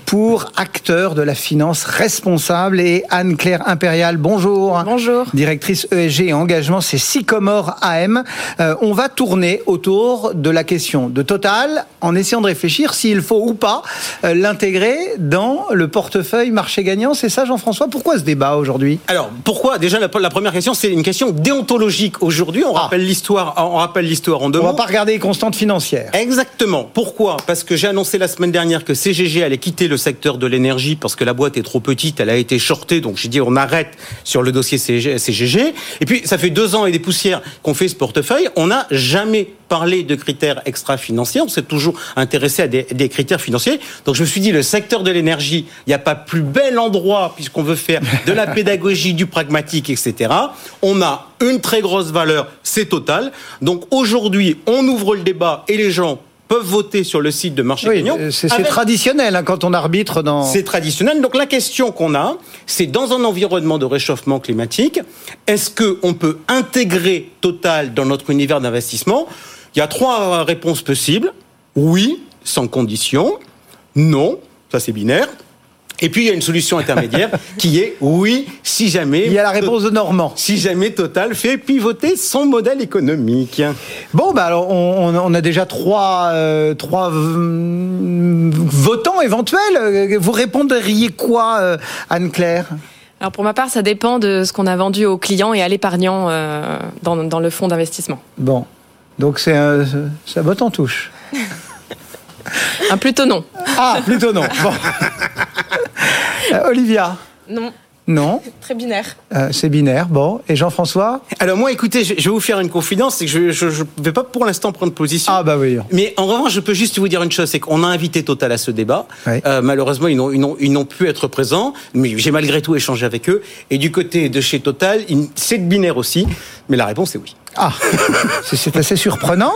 Pour acteur de la finance responsable et Anne-Claire Impérial. Bonjour. Bonjour. Directrice ESG et engagement, c'est Sycomore AM. Euh, on va tourner autour de la question de Total en essayant de réfléchir s'il faut ou pas euh, l'intégrer dans le portefeuille marché gagnant. C'est ça, Jean-François? Pourquoi ce débat aujourd'hui? Alors, pourquoi? Déjà, la, première question, c'est une question déontologique. Aujourd'hui, on, ah. rappelle l'histoire, on rappelle l'histoire en deux On ne va pas regarder les constantes financières. Exactement. Pourquoi? Parce que j'ai annoncé la semaine dernière que CGG allait quitter le secteur de l'énergie parce que la boîte est trop petite, elle a été shortée. Donc, j'ai dit, on arrête sur le dossier CGG. Et puis, ça fait deux ans et des poussières qu'on fait ce portefeuille. On n'a jamais parler de critères extra-financiers, on s'est toujours intéressé à des, des, critères financiers. Donc je me suis dit, le secteur de l'énergie, il n'y a pas plus bel endroit, puisqu'on veut faire de la pédagogie, du pragmatique, etc. On a une très grosse valeur, c'est total. Donc aujourd'hui, on ouvre le débat et les gens peuvent voter sur le site de Marché oui, C'est traditionnel hein, quand on arbitre dans. C'est traditionnel. Donc la question qu'on a, c'est dans un environnement de réchauffement climatique, est-ce qu'on peut intégrer Total dans notre univers d'investissement? Il y a trois réponses possibles. Oui, sans condition. Non, ça c'est binaire. Et puis il y a une solution intermédiaire [laughs] qui est oui, si jamais. Il y a la réponse de Normand. Si jamais Total fait pivoter son modèle économique. Bon, bah alors on, a déjà trois, euh, trois votants éventuels. Vous répondriez quoi, euh, Anne-Claire? Alors pour ma part, ça dépend de ce qu'on a vendu aux clients et à l'épargnant euh, dans, dans, le fonds d'investissement. Bon, donc c'est un, ça botte en touche. un plutôt non. Ah, plutôt non. Bon. Euh, Olivia. Non. Non. Très binaire. Euh, c'est binaire, bon. Et Jean-François Alors moi, écoutez, je, vais vous faire une confidence, c'est que je ne vais pas pour l'instant prendre position. Ah bah oui. Mais en revanche, je peux juste vous dire une chose, c'est qu'on a invité Total à ce débat. Euh, malheureusement, ils n'ont pas pu être présents, mais j'ai malgré tout échangé avec eux. Et du côté de chez Total, c'est binaire aussi, mais la réponse est oui. Ah, [laughs] c'est assez surprenant.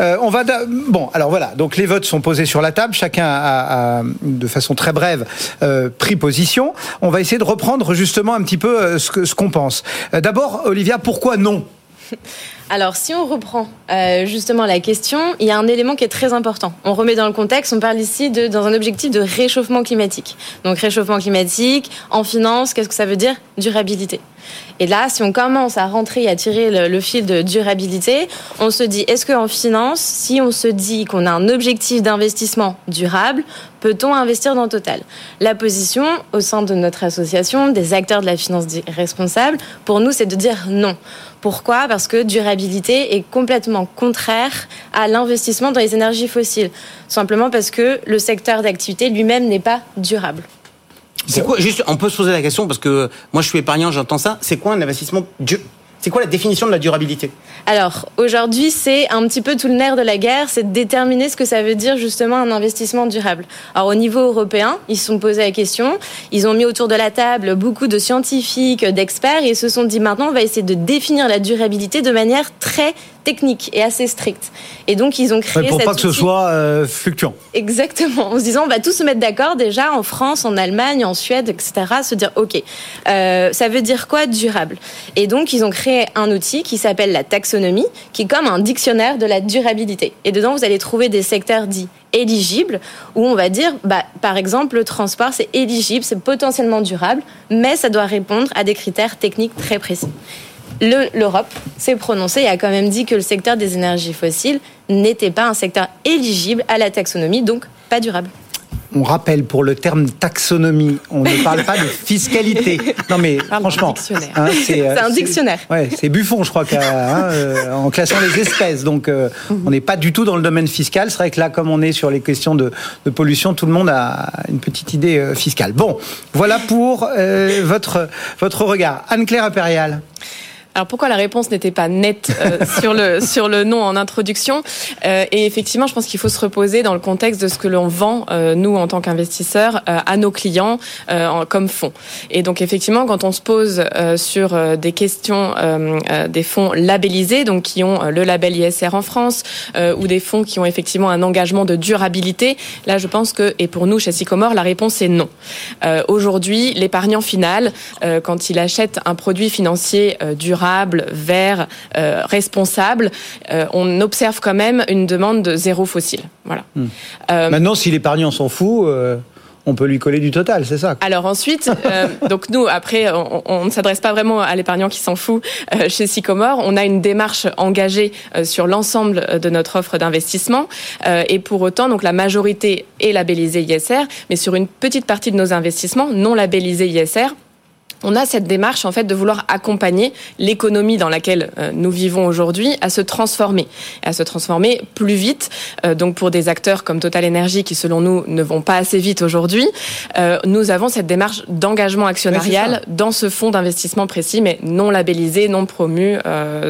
Euh, on va bon, alors voilà. Donc les votes sont posés sur la table. Chacun a, de façon très brève, euh, pris position. On va essayer de reprendre justement un petit peu euh, ce qu'on pense. D'abord, Olivia, pourquoi non? Alors, si on reprend justement la question, il y a un élément qui est très important. On remet dans le contexte, on parle ici de, dans un objectif de réchauffement climatique. Donc, réchauffement climatique, en finance, qu'est-ce que ça veut dire? Durabilité. Et là, si on commence à rentrer et à tirer le, fil de durabilité, on se dit, est-ce qu'en finance, si on se dit qu'on a un objectif d'investissement durable, peut-on investir dans Total? La position au sein de notre association, des acteurs de la finance responsable, pour nous, c'est de dire non. Pourquoi? Parce que durabilité est complètement contraire à l'investissement dans les énergies fossiles. Simplement parce que le secteur d'activité lui-même n'est pas durable. C'est quoi Juste, on peut se poser la question parce que moi je suis épargnant, j'entends ça. C'est quoi un investissement c'est quoi la définition de la durabilité? Alors, aujourd'hui, c'est un petit peu tout le nerf de la guerre, c'est de déterminer ce que ça veut dire justement un investissement durable. Alors, au niveau européen, ils se sont posés la question, ils ont mis autour de la table beaucoup de scientifiques, d'experts, et ils se sont dit maintenant, on va essayer de définir la durabilité de manière très technique et assez stricte. Et donc, ils ont créé. pour pas que ce soit euh, fluctuant. Exactement. En se disant, on va tous se mettre d'accord déjà en France, en Allemagne, en Suède, etc. Se dire, OK, euh, ça veut dire quoi durable? Et donc, ils ont créé un outil qui s'appelle la taxonomie, qui est comme un dictionnaire de la durabilité. Et dedans, vous allez trouver des secteurs dits éligibles, où on va dire, bah, par exemple, le transport, c'est éligible, c'est potentiellement durable, mais ça doit répondre à des critères techniques très précis l'Europe s'est prononcée et a quand même dit que le secteur des énergies fossiles n'était pas un secteur éligible à la taxonomie, donc pas durable. On rappelle pour le terme taxonomie, on ne parle pas de fiscalité. Non mais franchement, hein, c'est un dictionnaire. Ouais, c'est Buffon, je crois, hein, euh, en classant les espèces. Donc euh, on n'est pas du tout dans le domaine fiscal. C'est vrai que là, comme on est sur les questions de, pollution, tout le monde a une petite idée euh, fiscale. Bon, voilà pour votre votre regard. Anne-Claire Impérial. Alors pourquoi la réponse n'était pas nette euh, [laughs] sur le sur le nom en introduction euh, Et effectivement, je pense qu'il faut se reposer dans le contexte de ce que l'on vend euh, nous en tant qu'investisseurs à nos clients comme fonds. Et donc effectivement, quand on se pose sur des questions des fonds labellisés, donc qui ont le label ISR en France, ou des fonds qui ont effectivement un engagement de durabilité, là je pense que et pour nous chez Sycomore, la réponse est non. Aujourd'hui, l'épargnant final, quand il achète un produit financier durable vert, euh, responsable, euh, on observe quand même une demande de zéro fossile. Voilà. Hmm. Euh, Maintenant, si l'épargnant s'en fout on peut lui coller du total, c'est ça Alors ensuite, [laughs] donc nous, après, on, ne s'adresse pas vraiment à l'épargnant qui s'en fout chez Sycomore. On a une démarche engagée sur l'ensemble de notre offre d'investissement. et pour autant, donc la majorité est labellisée ISR, mais sur une petite partie de nos investissements non labellisés ISR, on a cette démarche en fait de vouloir accompagner l'économie dans laquelle euh, nous vivons aujourd'hui à se transformer, à se transformer plus vite. Euh, donc pour des acteurs comme Total Energy qui selon nous ne vont pas assez vite aujourd'hui, euh, nous avons cette démarche d'engagement actionnarial dans ce fonds d'investissement précis, mais non labellisé, non promu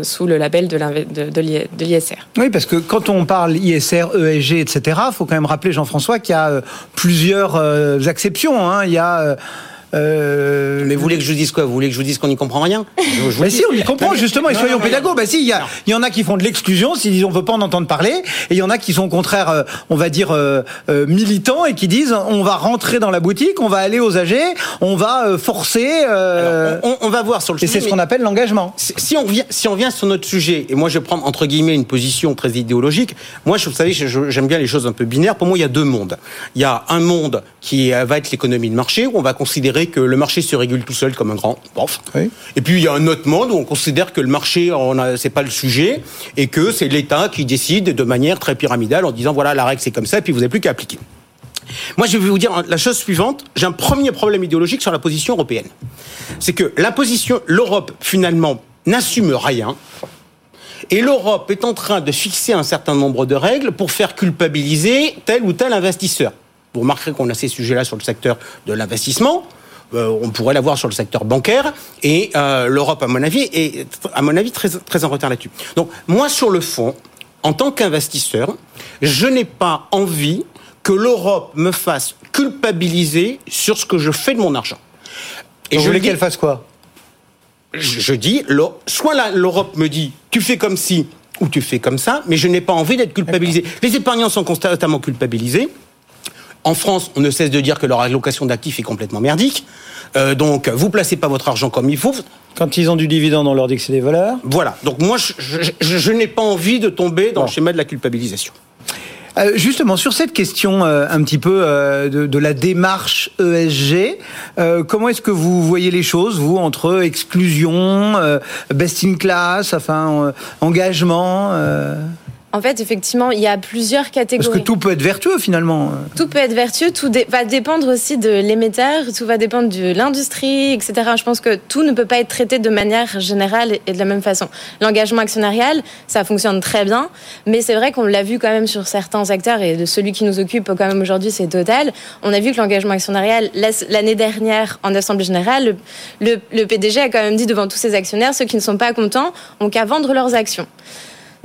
sous le label de l'ISR. Oui, parce que quand on parle ISR, ESG, etc., il faut quand même rappeler Jean-François qu'il y a plusieurs exceptions. Hein. Il y a euh, mais vous voulez que je vous dise quoi? Vous voulez que je vous dise qu'on n'y comprend rien? [laughs] Mais si, on y comprend justement. Et soyons pédagogues. Bah si, il y, y, en a qui font de l'exclusion, s'ils disent on veut pas en entendre parler, et il y en a qui sont au contraire, euh, on va dire euh, militants et qui disent on va rentrer dans la boutique, on va aller aux AG, on va forcer. on, va voir sur le. Et c'est ce qu'on appelle l'engagement. Si on vient, si on vient sur notre sujet, et moi je prends entre guillemets une position très idéologique. Moi, je, vous savez, j'aime bien les choses un peu binaires. Pour moi, il y a deux mondes. Il y a un monde qui va être l'économie de marché où on va considérer que le marché se régule tout seul comme un grand prof. Et puis il y a un autre monde où on considère que le marché, c'est pas le sujet et que c'est l'État qui décide de manière très pyramidale en disant voilà la règle c'est comme ça et puis vous n'avez plus qu'à appliquer. Moi, je vais vous dire la chose suivante. J'ai un premier problème idéologique sur la position européenne. C'est que la position, l'Europe, finalement, n'assume rien. Et l'Europe est en train de fixer un certain nombre de règles pour faire culpabiliser tel ou tel investisseur. Vous remarquerez qu'on a ces sujets-là sur le secteur de l'investissement. Euh, on pourrait l'avoir sur le secteur bancaire. Et euh, l'Europe, à mon avis, est, à mon avis, très, très en retard là-dessus. Donc, moi, sur le fond, en tant qu'investisseur, je n'ai pas envie que l'Europe me fasse culpabiliser sur ce que je fais de mon argent. Et je voulais qu'elle fasse quoi? Je, dis, soit l'Europe me dit, tu fais comme si ou tu fais comme ça, mais je n'ai pas envie d'être culpabilisé. Les épargnants sont constamment culpabilisés. En France, on ne cesse de dire que leur allocation d'actifs est complètement merdique. Euh, donc, vous placez pas votre argent comme il faut. Quand ils ont du dividende, on leur dit que c'est des voleurs. Voilà. Donc moi, je, n'ai pas envie de tomber dans le schéma de la culpabilisation. Euh, justement, sur cette question euh, un petit peu euh, de, la démarche ESG, comment est-ce que vous voyez les choses, vous, entre exclusion, best in class, enfin, engagement en fait, effectivement, il y a plusieurs catégories. Parce que tout peut être vertueux finalement. Tout peut être vertueux, tout va dépendre aussi de l'émetteur, tout va dépendre de l'industrie, etc. Je pense que tout ne peut pas être traité de manière générale et de la même façon. L'engagement actionnarial, ça fonctionne très bien, mais c'est vrai qu'on l'a vu quand même sur certains acteurs et de celui qui nous occupe quand même aujourd'hui, c'est Total. On a vu que l'engagement actionnarial, l'année dernière, en Assemblée Générale, le, le PDG a quand même dit devant tous ses actionnaires, ceux qui ne sont pas contents ont qu'à vendre leurs actions.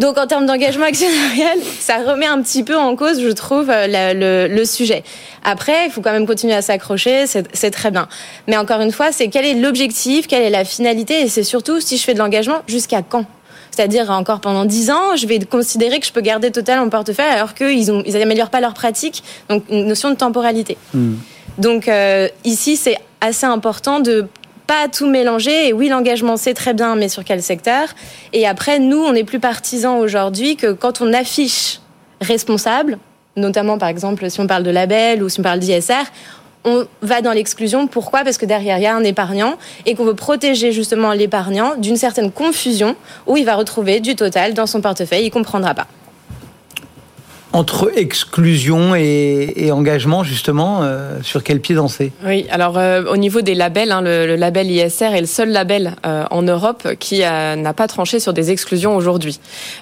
Donc en termes d'engagement actionnarial, [laughs] ça remet un petit peu en cause, je trouve, euh, le, sujet. Après, il faut quand même continuer à s'accrocher, c'est très bien. Mais encore une fois, c'est quel est l'objectif, quelle est la finalité, et c'est surtout si je fais de l'engagement, jusqu'à quand? C'est-à-dire encore pendant 10 ans, je vais considérer que je peux garder Total en portefeuille alors qu'ils n'améliorent pas leur pratique, donc une notion de temporalité. Hmm. Donc euh, ici, c'est assez important de pas tout mélanger. Et oui, l'engagement, c'est très bien, mais sur quel secteur? Et après, nous, on est plus partisans aujourd'hui que quand on affiche responsable, notamment par exemple si on parle de label ou si on parle d'ISR, on va dans l'exclusion. Pourquoi? Parce que derrière, il y a un épargnant et qu'on veut protéger justement l'épargnant d'une certaine confusion où il va retrouver du total dans son portefeuille, il comprendra pas entre exclusion et, engagement, justement, euh, sur quel pied danser? Oui, alors euh, au niveau des labels, hein, le, label ISR est le seul label euh, en Europe qui n'a pas tranché sur des exclusions aujourd'hui.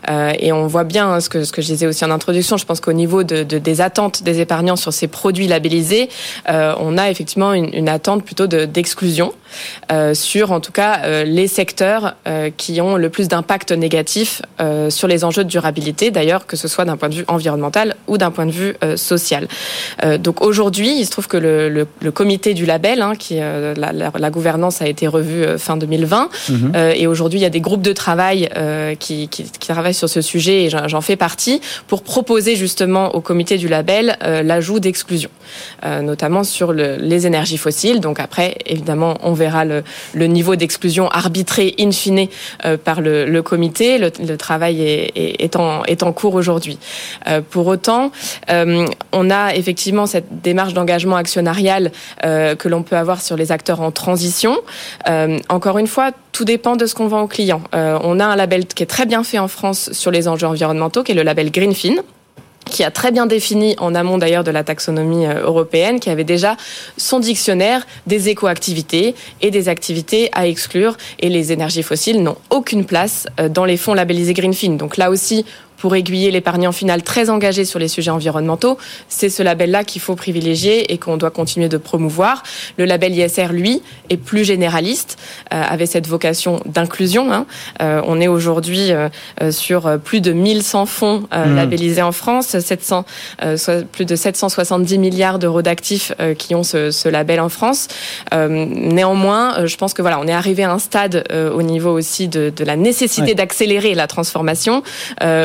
et on voit bien hein, ce, que, ce que je disais aussi en introduction, je pense qu'au niveau de, des attentes des épargnants sur ces produits labellisés, on a effectivement une, une attente plutôt d'exclusion sur, en tout cas, les secteurs qui ont le plus d'impact négatif sur les enjeux de durabilité, d'ailleurs, que ce soit d'un point de vue environnemental ou d'un point de vue euh, social. Euh, donc aujourd'hui, il se trouve que le, le, le comité du label, hein, qui euh, la, la, la, gouvernance a été revue fin 2020, mhm. et aujourd'hui il y a des groupes de travail qui, qui, qui, travaillent sur ce sujet, et j'en fais partie, pour proposer justement au comité du label l'ajout d'exclusion, notamment sur le, les énergies fossiles. Donc après, évidemment, on verra le, niveau d'exclusion arbitré in fine par le, comité. Le, travail est, en, cours aujourd'hui. Pour autant, euh, on a effectivement cette démarche d'engagement actionnarial euh, que l'on peut avoir sur les acteurs en transition. Euh, encore une fois, tout dépend de ce qu'on vend aux clients. on a un label qui est très bien fait en France sur les enjeux environnementaux, qui est le label Greenfin qui a très bien défini, en amont d'ailleurs de la taxonomie européenne, qui avait déjà son dictionnaire des écoactivités et des activités à exclure. Et les énergies fossiles n'ont aucune place dans les fonds labellisés Greenfin. Donc là aussi, pour aiguiller l'épargnant final très engagé sur les sujets environnementaux. C'est ce label-là qu'il faut privilégier et qu'on doit continuer de promouvoir. Le label ISR, lui, est plus généraliste, euh, avec cette vocation d'inclusion. Hein. Euh, on est aujourd'hui euh, euh sur plus de 1100 fonds mmh. labellisés en France, 700, plus de 770 milliards d'euros d'actifs qui ont ce, ce, label en France. néanmoins, je pense que voilà, on est arrivé à un stade au niveau aussi de, de la nécessité d'accélérer la transformation,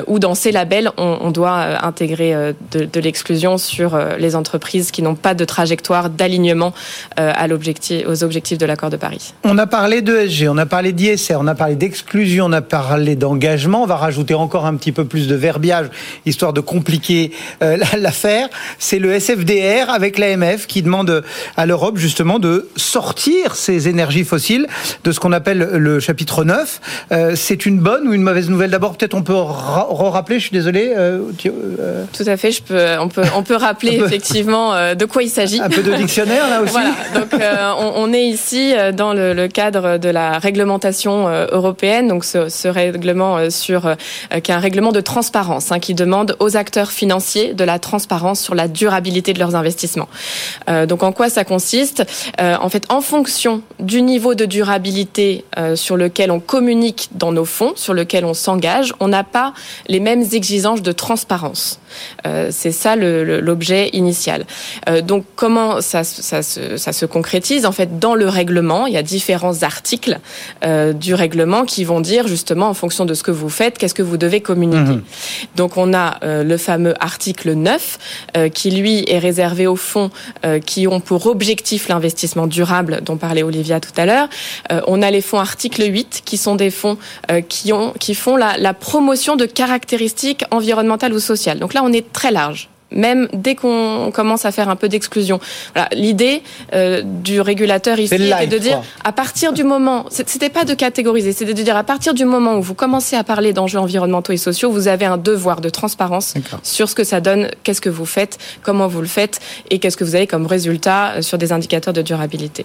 où dans ces labels, on, doit euh, intégrer euh, de, l'exclusion sur euh, les entreprises qui n'ont pas de trajectoire d'alignement aux objectifs de l'accord de Paris. On a parlé d'ESG, on a parlé d'ISR, on a parlé d'exclusion, on a parlé d'engagement. On va rajouter encore un petit peu plus de verbiage, histoire de compliquer l'affaire. C'est le SFDR avec l'AMF qui demande à l'Europe justement de sortir ces énergies fossiles de ce qu'on appelle le chapitre 9. C'est une bonne ou une mauvaise nouvelle? D'abord, peut-être on peut rappeler Je suis désolé. Euh, Tout à fait. Je peux, on peut, on peut rappeler [laughs] effectivement de quoi il s'agit. Un peu de dictionnaire là aussi. voilà. Donc on, on, est ici dans le, le, cadre de la réglementation européenne. Donc ce, ce règlement sur qui est un règlement de transparence hein, qui demande aux acteurs financiers de la transparence sur la durabilité de leurs investissements. donc en quoi ça consiste? En fait, en fonction du niveau de durabilité sur lequel on communique dans nos fonds, sur lequel on s'engage, on n'a pas les mêmes exigences de transparence. Euh, c'est ça l'objet initial. Euh, donc comment ça, ça, se, ça, se, concrétise? En fait, dans le règlement, il y a différents articles euh, du règlement qui vont dire justement en fonction de ce que vous faites, qu'est-ce que vous devez communiquer. Mmh. Donc on a le fameux article 9 qui lui est réservé aux fonds qui ont pour objectif l'investissement durable dont parlait Olivia tout à l'heure. on a les fonds article 8 qui sont des fonds qui, ont, qui font la, la promotion de caractéristiques environnementales ou sociales. Donc là, on est très large même dès qu'on commence à faire un peu d'exclusion. Voilà, l'idée euh, du régulateur ici était de dire à partir du moment, c'était pas de catégoriser, c'était de dire à partir du moment où vous commencez à parler d'enjeux environnementaux et sociaux, vous avez un devoir de transparence sur ce que ça donne, qu'est-ce que vous faites, comment vous le faites et qu'est-ce que vous avez comme résultat euh, sur des indicateurs de durabilité.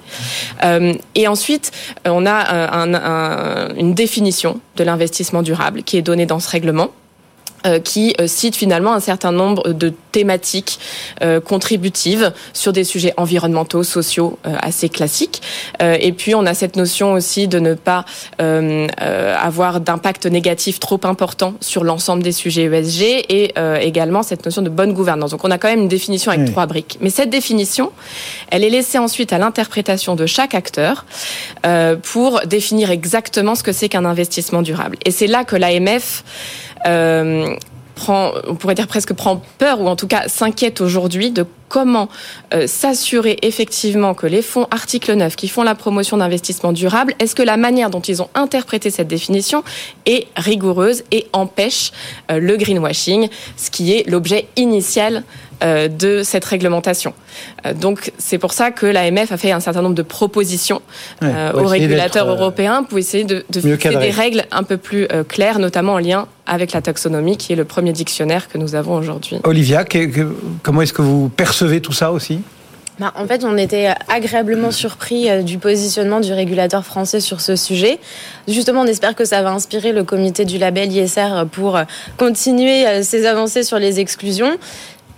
Euh, et ensuite, on a un, un, une définition de l'investissement durable qui est donnée dans ce règlement. Euh, qui euh, cite finalement un certain nombre de thématiques euh, contributives sur des sujets environnementaux, sociaux assez classiques. et puis on a cette notion aussi de ne pas avoir d'impact négatif trop important sur l'ensemble des sujets ESG et également cette notion de bonne gouvernance. Donc on a quand même une définition avec trois briques. Mais cette définition, elle est laissée ensuite à l'interprétation de chaque acteur pour définir exactement ce que c'est qu'un investissement durable. Et c'est là que l'AMF euh, on pourrait dire presque prend peur ou en tout cas s'inquiète aujourd'hui de comment euh, s'assurer effectivement que les fonds article 9 qui font la promotion d'investissement durable, est-ce que la manière dont ils ont interprété cette définition est rigoureuse et empêche euh, le greenwashing, ce qui est l'objet initial de cette réglementation. Euh, donc c'est pour ça que l'AMF a fait un certain nombre de propositions euh, aux régulateurs européens pour essayer de, de fixer des règles un peu plus claires, notamment en lien avec la taxonomie, qui est le premier dictionnaire que nous avons aujourd'hui. Olivia, comment est-ce que vous percevez tout ça aussi? Bah, en fait, on était agréablement surpris du positionnement du régulateur français sur ce sujet. Justement, on espère que ça va inspirer le comité du label ISR pour continuer ses avancées sur les exclusions.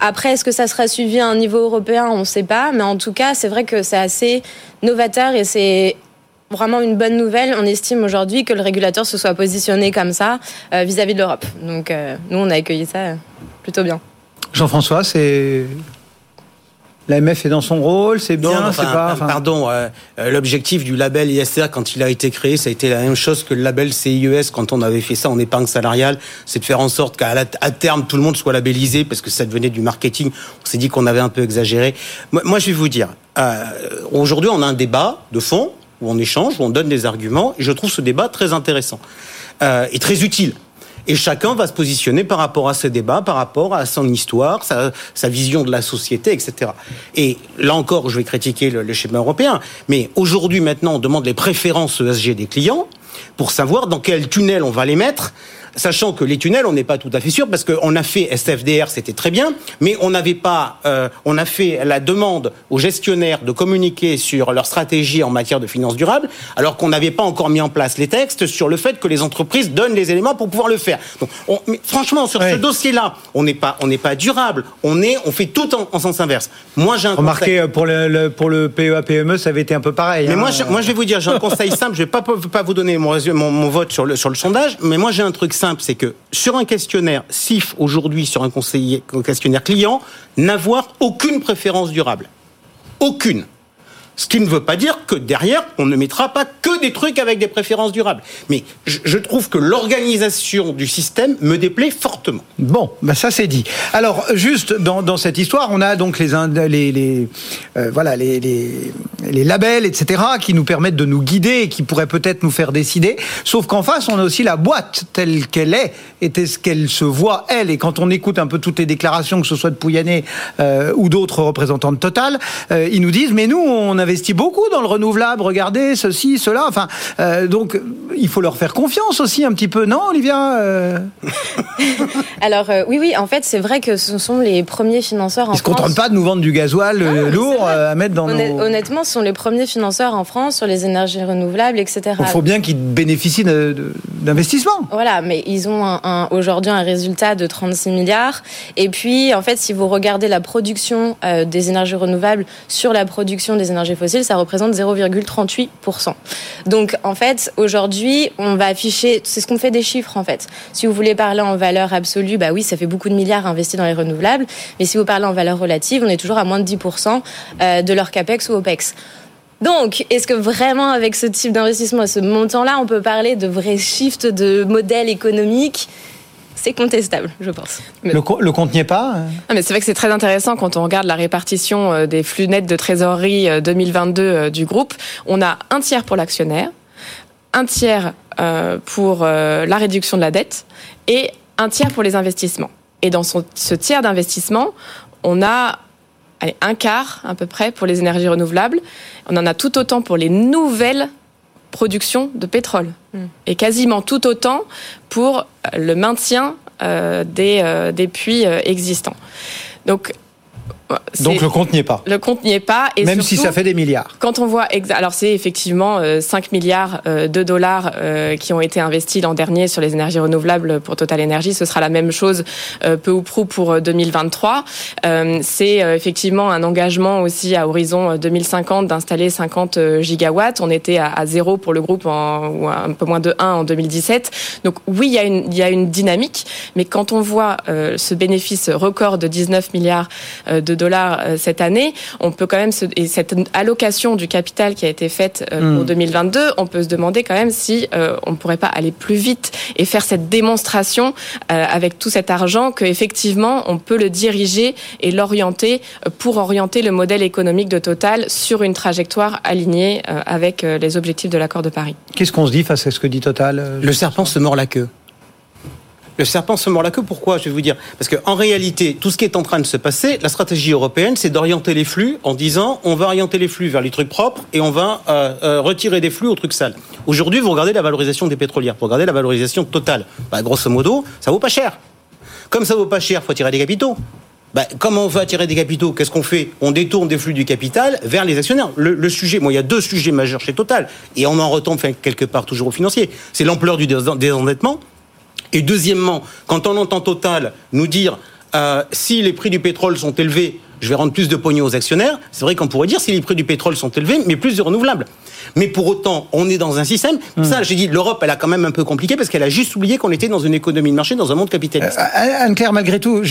Après, est-ce que ça sera suivi à un niveau européen? On ne sait pas. Mais en tout cas, c'est vrai que c'est assez novateur et c'est vraiment une bonne nouvelle. On estime aujourd'hui que le régulateur se soit positionné comme ça euh, vis-à-vis de l'Europe. Donc, euh, nous, on a accueilli ça plutôt bien. Jean-François, c'est L'AMF est dans son rôle, c'est bien, c'est pas. Pardon, euh, euh, l'objectif du label ISR quand il a été créé, ça a été la même chose que le label CIES quand on avait fait ça en épargne salariale, c'est de faire en sorte qu'à terme tout le monde soit labellisé parce que ça devenait du marketing. On s'est dit qu'on avait un peu exagéré. Moi, je vais vous dire, euh, aujourd'hui on a un débat de fond où on échange, où on donne des arguments, et je trouve ce débat très intéressant et très utile. Et chacun va se positionner par rapport à ce débat, par rapport à son histoire, sa, sa vision de la société, etc. Et là encore, je vais critiquer le, le schéma européen, mais aujourd'hui, maintenant, on demande les préférences ESG des clients pour savoir dans quel tunnel on va les mettre sachant que les tunnels, on n'est pas tout à fait sûr parce qu'on a fait SFDR, c'était très bien, mais on n'avait pas, euh, on a fait la demande aux gestionnaires de communiquer sur leur stratégie en matière de finances durables, alors qu'on n'avait pas encore mis en place les textes sur le fait que les entreprises donnent les éléments pour pouvoir le faire. Donc, franchement, sur ce dossier-là, on n'est pas, on n'est pas durable. On est, on fait tout en, sens inverse. Moi, j'ai un remarqué euh, pour le, pour le PEA PME, ça avait été un peu pareil. Mais moi, hein. je, moi, je vais vous dire, j'ai un conseil [laughs] simple. Je vais pas, pas vous donner mon, mon, mon vote sur le sur le sondage, mais moi, j'ai un truc simple, c'est que sur un questionnaire SIF aujourd'hui, sur un, conseiller, questionnaire client, n'avoir aucune préférence durable. Aucune. Ce qui ne veut pas dire que derrière, on ne mettra pas que des trucs avec des préférences durables. Mais je, trouve que l'organisation du système me déplaît fortement. Bon, ben ça c'est dit. Alors, juste dans, cette histoire, on a donc les, euh, voilà, les, les, labels, etc., qui nous permettent de nous guider et qui pourraient peut-être nous faire décider. Sauf qu'en face, on a aussi la boîte telle qu'elle est et ce qu'elle se voit, elle. Et quand on écoute un peu toutes les déclarations, que ce soit de Pouyanné euh, ou d'autres représentants de Total, euh, ils nous disent, mais nous, on investit beaucoup dans le renouvelable. Regardez ceci, cela. Enfin, euh, donc il faut leur faire confiance aussi un petit peu, non, Olivia euh [laughs] Alors oui, oui. En fait, c'est vrai que ce sont les premiers financeurs en ils France. Ils se contentent pas de nous vendre du gasoil lourd à mettre dans Honnêt, nos... Honnêtement, ce sont les premiers financeurs en France sur les énergies renouvelables, etc. Il faut bien qu'ils bénéficient d'investissements. Voilà, mais ils ont un, un, aujourd'hui un résultat de 36 milliards. Et puis, en fait, si vous regardez la production euh, des énergies renouvelables sur la production des énergies fossiles, ça représente 0,38%. Donc, en fait, aujourd'hui, on va afficher, c'est ce qu'on fait des chiffres, en fait. Si vous voulez parler en valeur absolue, bah oui, ça fait beaucoup de milliards investis dans les renouvelables. Mais si vous parlez en valeur relative, on est toujours à moins de 10% euh, de leur CAPEX ou OPEX. Donc, est-ce que vraiment avec ce type d'investissement, à ce montant-là, on peut parler de vrais shift de modèle économique c'est contestable, je pense. Le, le compte n'y est pas non, mais C'est vrai que c'est très intéressant quand on regarde la répartition euh, des flux nets de trésorerie 2022 euh, du groupe. On a un tiers pour l'actionnaire, un tiers euh, pour la réduction de la dette et un tiers pour les investissements. Et dans son, ce tiers d'investissement, on a allez, un quart à peu près pour les énergies renouvelables. On en a tout autant pour les nouvelles productions de pétrole mm. et quasiment tout autant pour le maintien euh, des, euh, des puits euh, existants. Donc donc le compte n'y est pas. Le compte n'y est pas. Et Même surtout, si ça fait des milliards. Quand on voit, alors c'est effectivement 5 milliards de dollars qui ont été investis l'an dernier sur les énergies renouvelables pour Total Energy. Ce sera la même chose peu ou prou pour 2023. C'est effectivement un engagement aussi à horizon 2050 d'installer 50 gigawatts. On était à zéro pour le groupe en, ou un peu moins de 1 en 2017. Donc oui, il y a une, il y a une dynamique. Mais quand on voit ce bénéfice record de 19 milliards de dollars cette année, on peut quand même se, et cette allocation du capital qui a été faite Hmm. pour 2022, on peut se demander quand même si euh, on ne pourrait pas aller plus vite et faire cette démonstration euh, avec tout cet argent que effectivement on peut le diriger et l'orienter pour orienter le modèle économique de Total sur une trajectoire alignée euh, avec les objectifs de l'accord de Paris. Qu'est-ce qu'on se dit face à ce que dit Total Le serpent se mord la queue. Le serpent se mord la queue, pourquoi Je vais vous dire. Parce qu'en réalité, tout ce qui est en train de se passer, la stratégie européenne, c'est d'orienter les flux en disant on va orienter les flux vers les trucs propres et on va euh, euh, retirer des flux aux trucs sales. Aujourd'hui, vous regardez la valorisation des pétrolières, vous regardez la valorisation totale. Bah, grosso modo, ça vaut pas cher. Comme ça vaut pas cher, faut attirer des capitaux. Bah, comment on veut attirer des capitaux? Qu'est-ce qu'on fait? On détourne des flux du capital vers les actionnaires. Le, le sujet, moi, il y a deux sujets majeurs chez Total, et on en retombe quelque part toujours au financier. C'est l'ampleur du désendettement et deuxièmement, quand on entend Total nous dire euh, si les prix du pétrole sont élevés, je vais rendre plus de pognon aux actionnaires, c'est vrai qu'on pourrait dire si les prix du pétrole sont élevés, mais plus de renouvelables. Mais pour autant, on est dans un système. Mmh. Ça, j'ai dit, l'Europe, elle a quand même un peu compliqué parce qu'elle a juste oublié qu'on était dans une économie de marché, dans un monde capitaliste. Euh, Anne-Claire, malgré tout,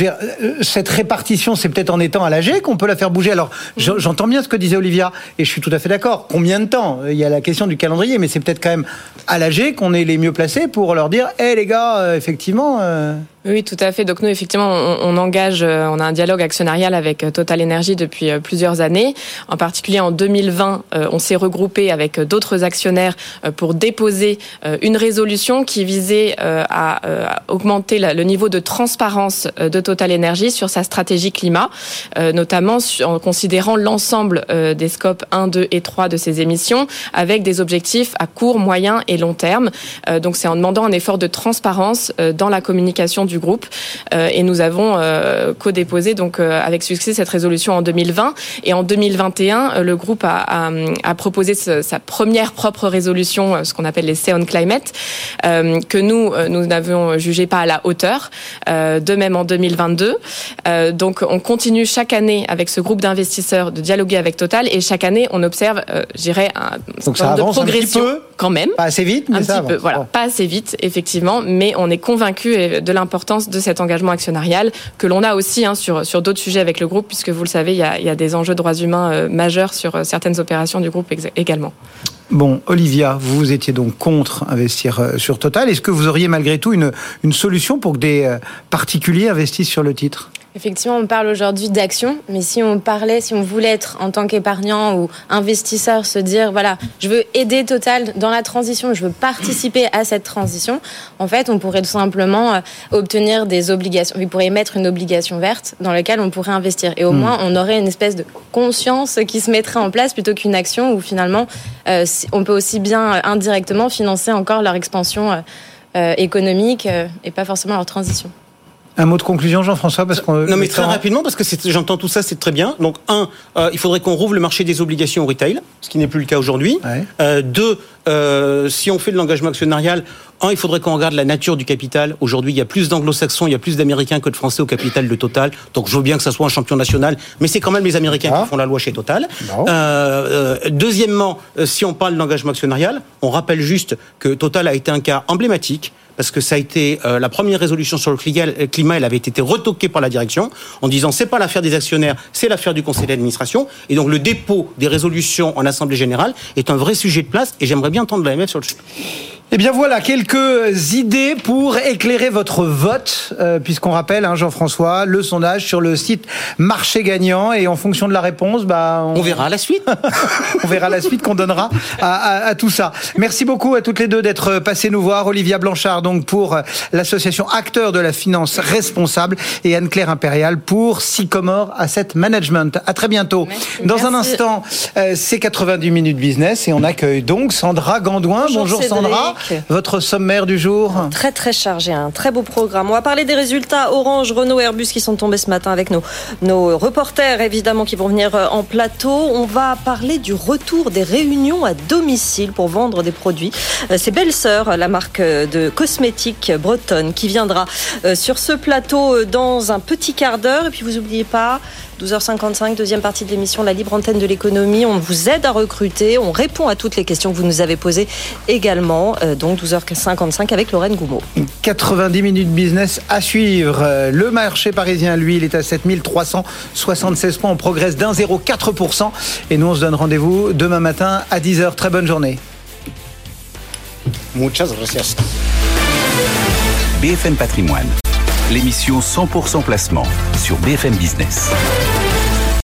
cette répartition, c'est peut-être en étant allagé qu'on peut la faire bouger. Alors, j'entends bien ce que disait Olivia, et je suis tout à fait d'accord. Combien de temps? Il y a la question du calendrier, mais c'est peut-être quand même allagé qu'on est les mieux placés pour leur dire, hé hey, les gars, euh, effectivement. Euh... Oui, tout à fait. Donc nous, effectivement, on, on, engage, on a un dialogue actionnarial avec Total Energy depuis plusieurs années. En particulier en 2020, on s'est regroupé avec d'autres actionnaires pour déposer une résolution qui visait à augmenter le niveau de transparence de Total Energy sur sa stratégie climat, notamment en considérant l'ensemble des scopes 1, 2 et 3 de ses émissions avec des objectifs à court, moyen et long terme. Donc c'est en demandant un effort de transparence dans la communication du groupe euh, et nous avons euh, co-déposé donc euh, avec succès cette résolution en 2020 et en 2021 le groupe a, a, a proposé ce, sa première propre résolution ce qu'on appelle les Say on Climate que nous nous n'avions jugé pas à la hauteur de même en 2022 donc on continue chaque année avec ce groupe d'investisseurs de dialoguer avec Total et chaque année on observe j'irai un donc ça de avance progression un petit peu, quand même pas assez vite mais un ça petit peu avance. voilà Bon. pas assez vite effectivement mais on est convaincu de l'importance de cet engagement actionnarial que l'on a aussi hein, sur, sur d'autres sujets avec le groupe, puisque vous le savez, il y a, des enjeux de droits humains euh, majeurs sur euh, certaines opérations du groupe également. Bon, Olivia, vous étiez donc contre investir euh, sur Total. Est-ce que vous auriez malgré tout une, une solution pour que des particuliers investissent sur le titre? Effectivement, on parle aujourd'hui d'action, mais si on parlait, si on voulait être en tant qu'épargnant ou investisseur, se dire voilà, je veux aider Total dans la transition, je veux participer à cette transition, en fait, on pourrait tout simplement euh, obtenir des obligations. Il pourrait mettre une obligation verte dans laquelle on pourrait investir, et au Hmm. moins on aurait une espèce de conscience qui se mettrait en place plutôt qu'une action où finalement euh, on peut aussi bien euh, indirectement financer encore leur expansion euh, euh, économique et pas forcément leur transition. Un mot de conclusion, Jean-François, parce qu'on Non, mais très temps- rapidement, parce que j'entends tout ça, c'est très bien. Donc, un, euh, il faudrait qu'on rouvre le marché des obligations au retail, ce qui n'est plus le cas aujourd'hui. Ouais. Euh, deux, euh, si on fait de l'engagement actionnarial, un, il faudrait qu'on regarde la nature du capital. Aujourd'hui, il y a plus d'anglo-saxons, il y a plus d'américains que de français au capital de Total. Donc, je veux bien que ça soit un champion national, mais c'est quand même les américains Ah. qui font la loi chez Total. Euh, euh, deuxièmement, si on parle d'engagement actionnarial, on rappelle juste que Total a été un cas emblématique parce que ça a été euh, la première résolution sur le climat, le climat, elle avait été retoquée par la direction en disant c'est pas l'affaire des actionnaires, c'est l'affaire du conseil d'administration et donc le dépôt des résolutions en assemblée générale est un vrai sujet de place et j'aimerais bien entendre l'AMF sur le sujet. Eh bien voilà, quelques idées pour éclairer votre vote, euh, puisqu'on rappelle, hein, Jean-François, le sondage sur le site Marché Gagnant, et en fonction de la réponse, bah, On verra la suite. [laughs] on verra la suite qu'on donnera à, à- à tout ça. Merci beaucoup à toutes les deux d'être passées nous voir. Olivia Blanchard, donc pour euh, l'association Acteurs de la Finance Responsable, et Anne-Claire Impérial pour Sycomore Asset Management. À très bientôt. Merci. Dans un instant, euh, c'est 90 minutes business, et on accueille donc Sandra Gandouin. Bonjour, Bonjour Sandra. Votre sommaire du jour? Très très chargé, un très beau programme. On va parler des résultats Orange, Renault, Airbus qui sont tombés ce matin avec nos, nos reporters évidemment qui vont venir euh, en plateau. On va parler du retour des réunions à domicile pour vendre des produits. Euh, C'est Belle Sœur, la marque euh, de cosmétiques bretonne, qui viendra sur ce plateau dans un petit quart d'heure. Et puis vous n'oubliez pas, 12h55, deuxième partie de l'émission La Libre Antenne de l'économie. On vous aide à recruter, on répond à toutes les questions que vous nous avez posées également. Euh, donc 12h55 avec Lorraine Goumeau. 90 minutes business à suivre. Euh, Le marché parisien, lui, il est à 7376 points. On progresse d'un 0,4%. Et nous, on se donne rendez-vous demain matin à 10h. Très bonne journée. Muchas gracias. BFM Patrimoine, l'émission 100% placement sur BFM Business.